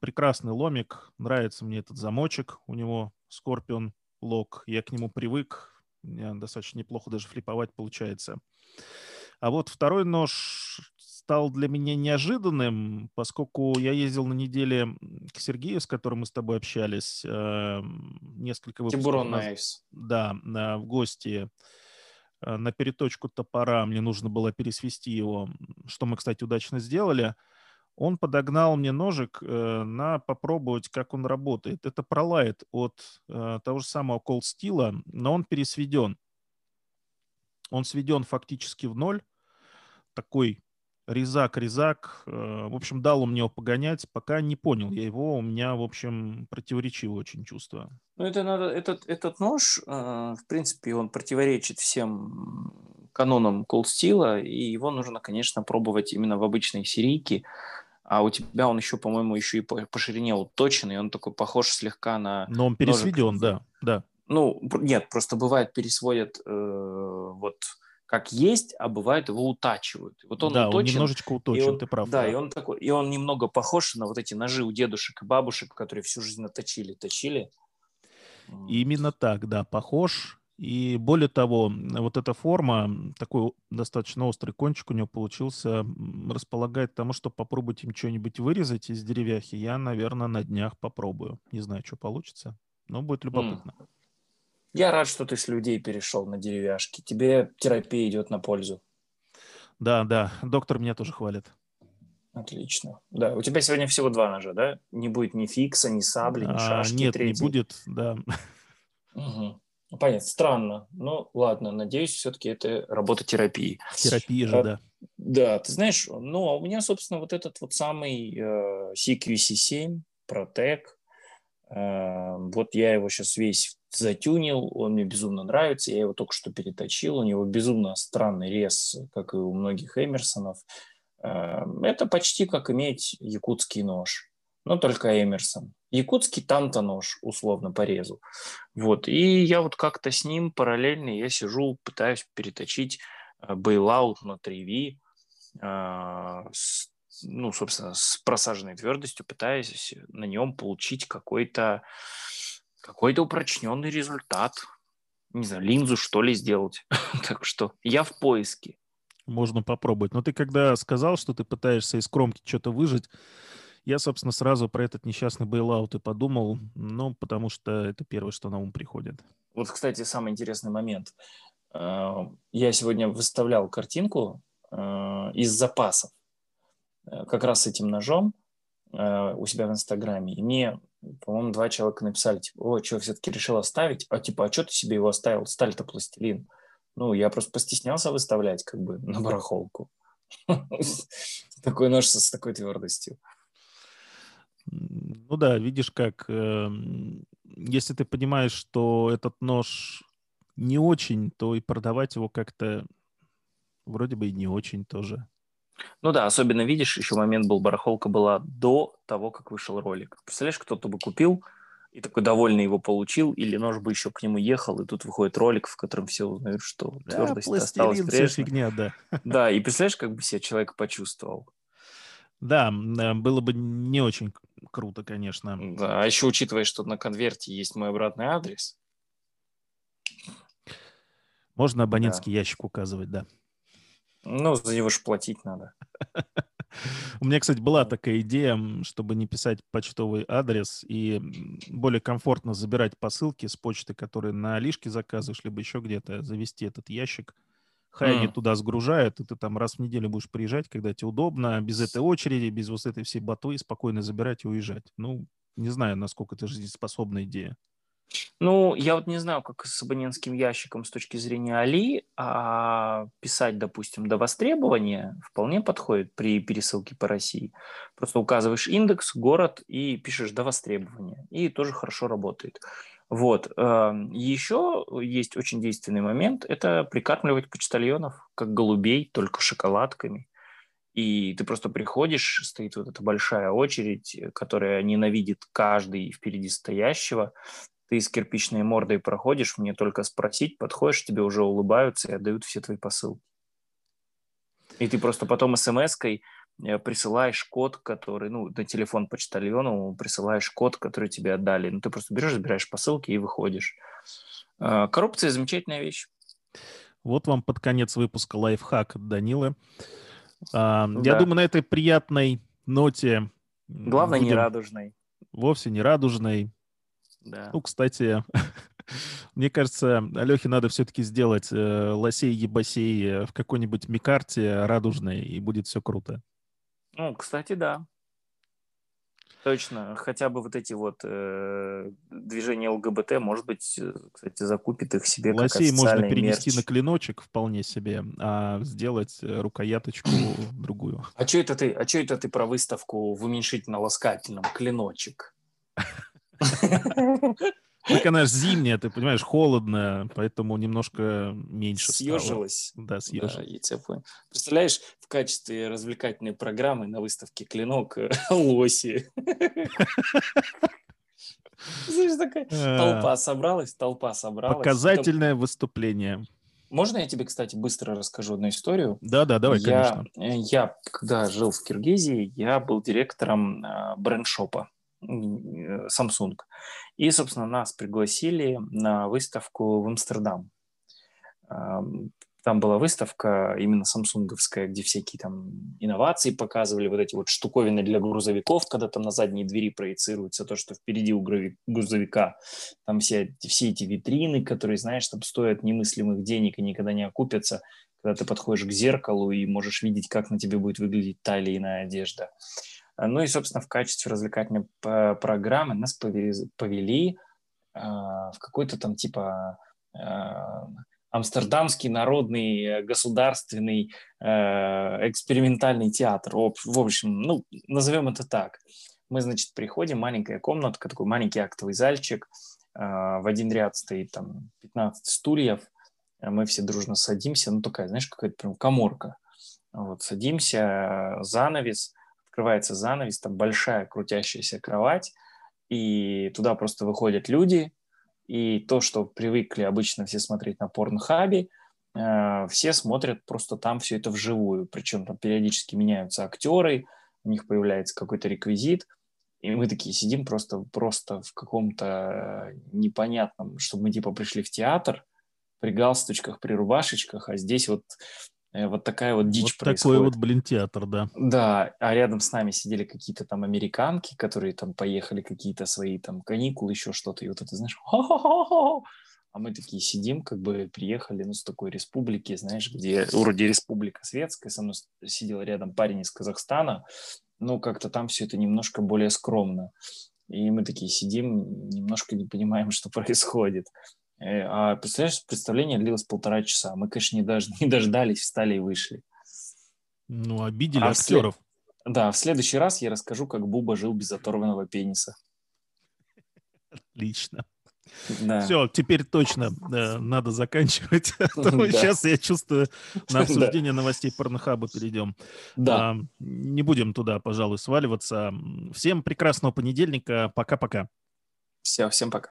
прекрасный ломик, нравится мне этот замочек, у него Scorpion lock, я к нему привык, у меня достаточно неплохо даже флиповать получается. А вот второй нож стал для меня неожиданным, поскольку я ездил на неделе к Сергею, с которым мы с тобой общались, э, несколько выпусков Тибурон Найвс. Да, в гости э, на переточку топора мне нужно было пересвести его, что мы, кстати, удачно сделали – он подогнал мне ножик э, на попробовать, как он работает. Это пролайт от э, того же самого Cold Steel, но он пересведен. Он сведен фактически в ноль. Такой резак-резак. Э, в общем, дал он мне его погонять, пока не понял я его. У меня, в общем, противоречивое очень чувство. Ну, это надо, этот, этот нож, э, в принципе, он противоречит всем канонам Cold Steel, и его нужно, конечно, пробовать именно в обычной серийке а у тебя он еще, по-моему, еще и по, по ширине уточен, и он такой похож слегка на... Но он пересведен, ножик. да, да. Ну, нет, просто бывает пересводят э, вот как есть, а бывает его утачивают. Вот он да, уточен, он немножечко уточен, он, ты прав. Да, да, и он такой, и он немного похож на вот эти ножи у дедушек и бабушек, которые всю жизнь наточили, точили. Именно так, да, похож. И более того, вот эта форма, такой достаточно острый кончик у него получился, располагает к тому, что попробовать им что-нибудь вырезать из деревяхи. Я, наверное, на днях попробую. Не знаю, что получится. Ну, будет любопытно. Я рад, что ты с людей перешел на деревяшки. Тебе терапия идет на пользу. Да, да. Доктор меня тоже хвалит. Отлично. Да, у тебя сегодня всего два ножа, да? Не будет ни фикса, ни сабли, ни а, шашки. Нет, третий. не будет, да. [LAUGHS] Угу. Понятно, странно. Ну, ладно, надеюсь, все-таки это работа терапии. Терапия же, а, да. Да, ты знаешь, ну, а у меня, собственно, вот этот вот самый э, CQC7 Protec, э, вот я его сейчас весь затюнил, он мне безумно нравится, я его только что переточил, у него безумно странный рез, как и у многих Эмерсонов. Э, это почти как иметь якутский нож, но только Эмерсон. Якутский там-то нож, условно, порезу. Вот. И я вот как-то с ним параллельно я сижу, пытаюсь переточить бейлаут на 3V, с, ну, собственно, с просаженной твердостью, пытаясь на нем получить какой-то какой-то упрочненный результат. Не знаю, линзу что ли сделать. [LAUGHS] так что я в поиске. Можно попробовать. Но ты когда сказал, что ты пытаешься из кромки что-то выжить, я, собственно, сразу про этот несчастный бейлаут и подумал, ну, потому что это первое, что на ум приходит. Вот, кстати, самый интересный момент. Э, я сегодня выставлял картинку э, из запасов э, как раз с этим ножом у себя в Инстаграме. И мне, по-моему, два человека написали, типа, о, что, все-таки решил оставить? А типа, а что ты себе его оставил? Сталь-то пластилин. Ну, я просто постеснялся выставлять как бы на барахолку. [LAUGHS] Такой нож с такой твердостью. Ну да, видишь как, эм, если ты понимаешь, что этот нож не очень, то и продавать его как-то вроде бы и не очень тоже. Ну да, особенно видишь, еще момент был, барахолка была до того, как вышел ролик. Представляешь, кто-то бы купил и такой довольный его получил, или нож бы еще к нему ехал, и тут выходит ролик, в котором все узнают, что да, твердость осталась прежней. фигня, да. Да, и представляешь, как бы себя человек почувствовал. Да, э, было бы не очень круто, конечно. Да, а еще учитывая, что на конверте есть мой обратный адрес. Можно абонентский да. ящик указывать, да. Ну, за него же платить надо. [LAUGHS] У меня, кстати, была такая идея, чтобы не писать почтовый адрес и более комфортно забирать посылки с почты, которые на Алишке заказываешь, либо еще где-то, завести этот ящик – Хай они туда сгружают, и ты там раз в неделю будешь приезжать, когда тебе удобно, без этой очереди, без вот этой всей ботвы, спокойно забирать и уезжать. Ну, не знаю, насколько это жизнеспособная идея. Ну, я вот не знаю, как с абонентским ящиком с точки зрения Али, а писать, допустим, до востребования вполне подходит при пересылке по России. Просто указываешь индекс, город и пишешь до востребования. И тоже хорошо работает. Вот. Эм, Еще есть очень действенный момент – это прикармливать почтальонов, как голубей, только шоколадками. И ты просто приходишь, стоит вот эта большая очередь, которая ненавидит каждый впереди стоящего. Ты с кирпичной мордой проходишь, мне только спросить, подходишь, тебе уже улыбаются и отдают все твои посылки. И ты просто потом смс-кой Э, присылаешь код, который, ну, на телефон почтальону присылаешь код, который тебе отдали. Ну, ты просто берешь, забираешь посылки и выходишь. Э, коррупция – замечательная вещь. Вот вам под конец выпуска лайфхак от Данилы. А, да. Я думаю, на этой приятной ноте... Главное, будем... не радужной. Вовсе не радужной. Да. Ну, кстати, [LAUGHS] мне кажется, Алехе надо все-таки сделать э, лосей-ебасей в какой-нибудь микарте радужной, и будет все круто. Ну, кстати, да. Точно. Хотя бы вот эти вот э, движения ЛГБТ, может быть, э, кстати, закупит их себе Лосей как можно перенести мерч. на клиночек вполне себе, а сделать э, рукояточку [COUGHS] другую. А что это ты? А что это ты про выставку в уменьшительно-ласкательном клиночек? [LAUGHS] Так она же зимняя, ты понимаешь, холодная, поэтому немножко меньше Съежилась. Стало. Да, съежилась. Да, я тебя понял. Представляешь, в качестве развлекательной программы на выставке «Клинок» [LAUGHS] лоси. Знаешь, такая а. толпа собралась, толпа собралась. Показательное выступление. Можно я тебе, кстати, быстро расскажу одну историю? Да, да, давай, я, конечно. Я, когда жил в Киргизии, я был директором э, бренд-шопа Samsung. И, собственно, нас пригласили на выставку в Амстердам. Там была выставка именно самсунговская, где всякие там инновации показывали, вот эти вот штуковины для грузовиков, когда там на задней двери проецируется то, что впереди у грузовика. Там все, все эти витрины, которые, знаешь, там стоят немыслимых денег и никогда не окупятся, когда ты подходишь к зеркалу и можешь видеть, как на тебе будет выглядеть та или иная одежда. Ну и, собственно, в качестве развлекательной программы нас повели, повели в какой-то там типа а, Амстердамский народный э, государственный э, экспериментальный театр. В общем, ну, назовем это так. Мы, значит, приходим, маленькая комнатка, такой маленький актовый зальчик, в один ряд стоит там 15 стульев, мы все дружно садимся, ну, такая, знаешь, какая-то прям коморка. Вот, садимся, занавес, открывается занавес, там большая крутящаяся кровать, и туда просто выходят люди, и то, что привыкли обычно все смотреть на порнхабе, э, все смотрят просто там все это вживую. Причем там периодически меняются актеры, у них появляется какой-то реквизит, и мы такие сидим просто, просто в каком-то непонятном, чтобы мы типа пришли в театр при галстучках, при рубашечках, а здесь вот Э, вот такая вот дичь вот происходит. такой вот, блин, театр, да. Да, а рядом с нами сидели какие-то там американки, которые там поехали какие-то свои там каникулы, еще что-то, и вот это, знаешь, а мы такие сидим, как бы приехали, ну, с такой республики, знаешь, где вроде республика светская, со мной сидел рядом парень из Казахстана, ну, как-то там все это немножко более скромно. И мы такие сидим, немножко не понимаем, [LAUGHS] что происходит. Э, а представляешь, представление длилось полтора часа. Мы, конечно, не, дож... [LAUGHS] не дождались, встали и вышли. Ну, обидели а актеров. След... Да, в следующий раз я расскажу, как Буба жил без оторванного пениса. Отлично. Да. Все, теперь точно э, надо заканчивать. А. [LAUGHS] Сейчас я чувствую, на [LAUGHS] обсуждение новостей порнохаба перейдем. Да. Не будем туда, пожалуй, сваливаться. Всем прекрасного понедельника. Пока-пока. Все, всем пока.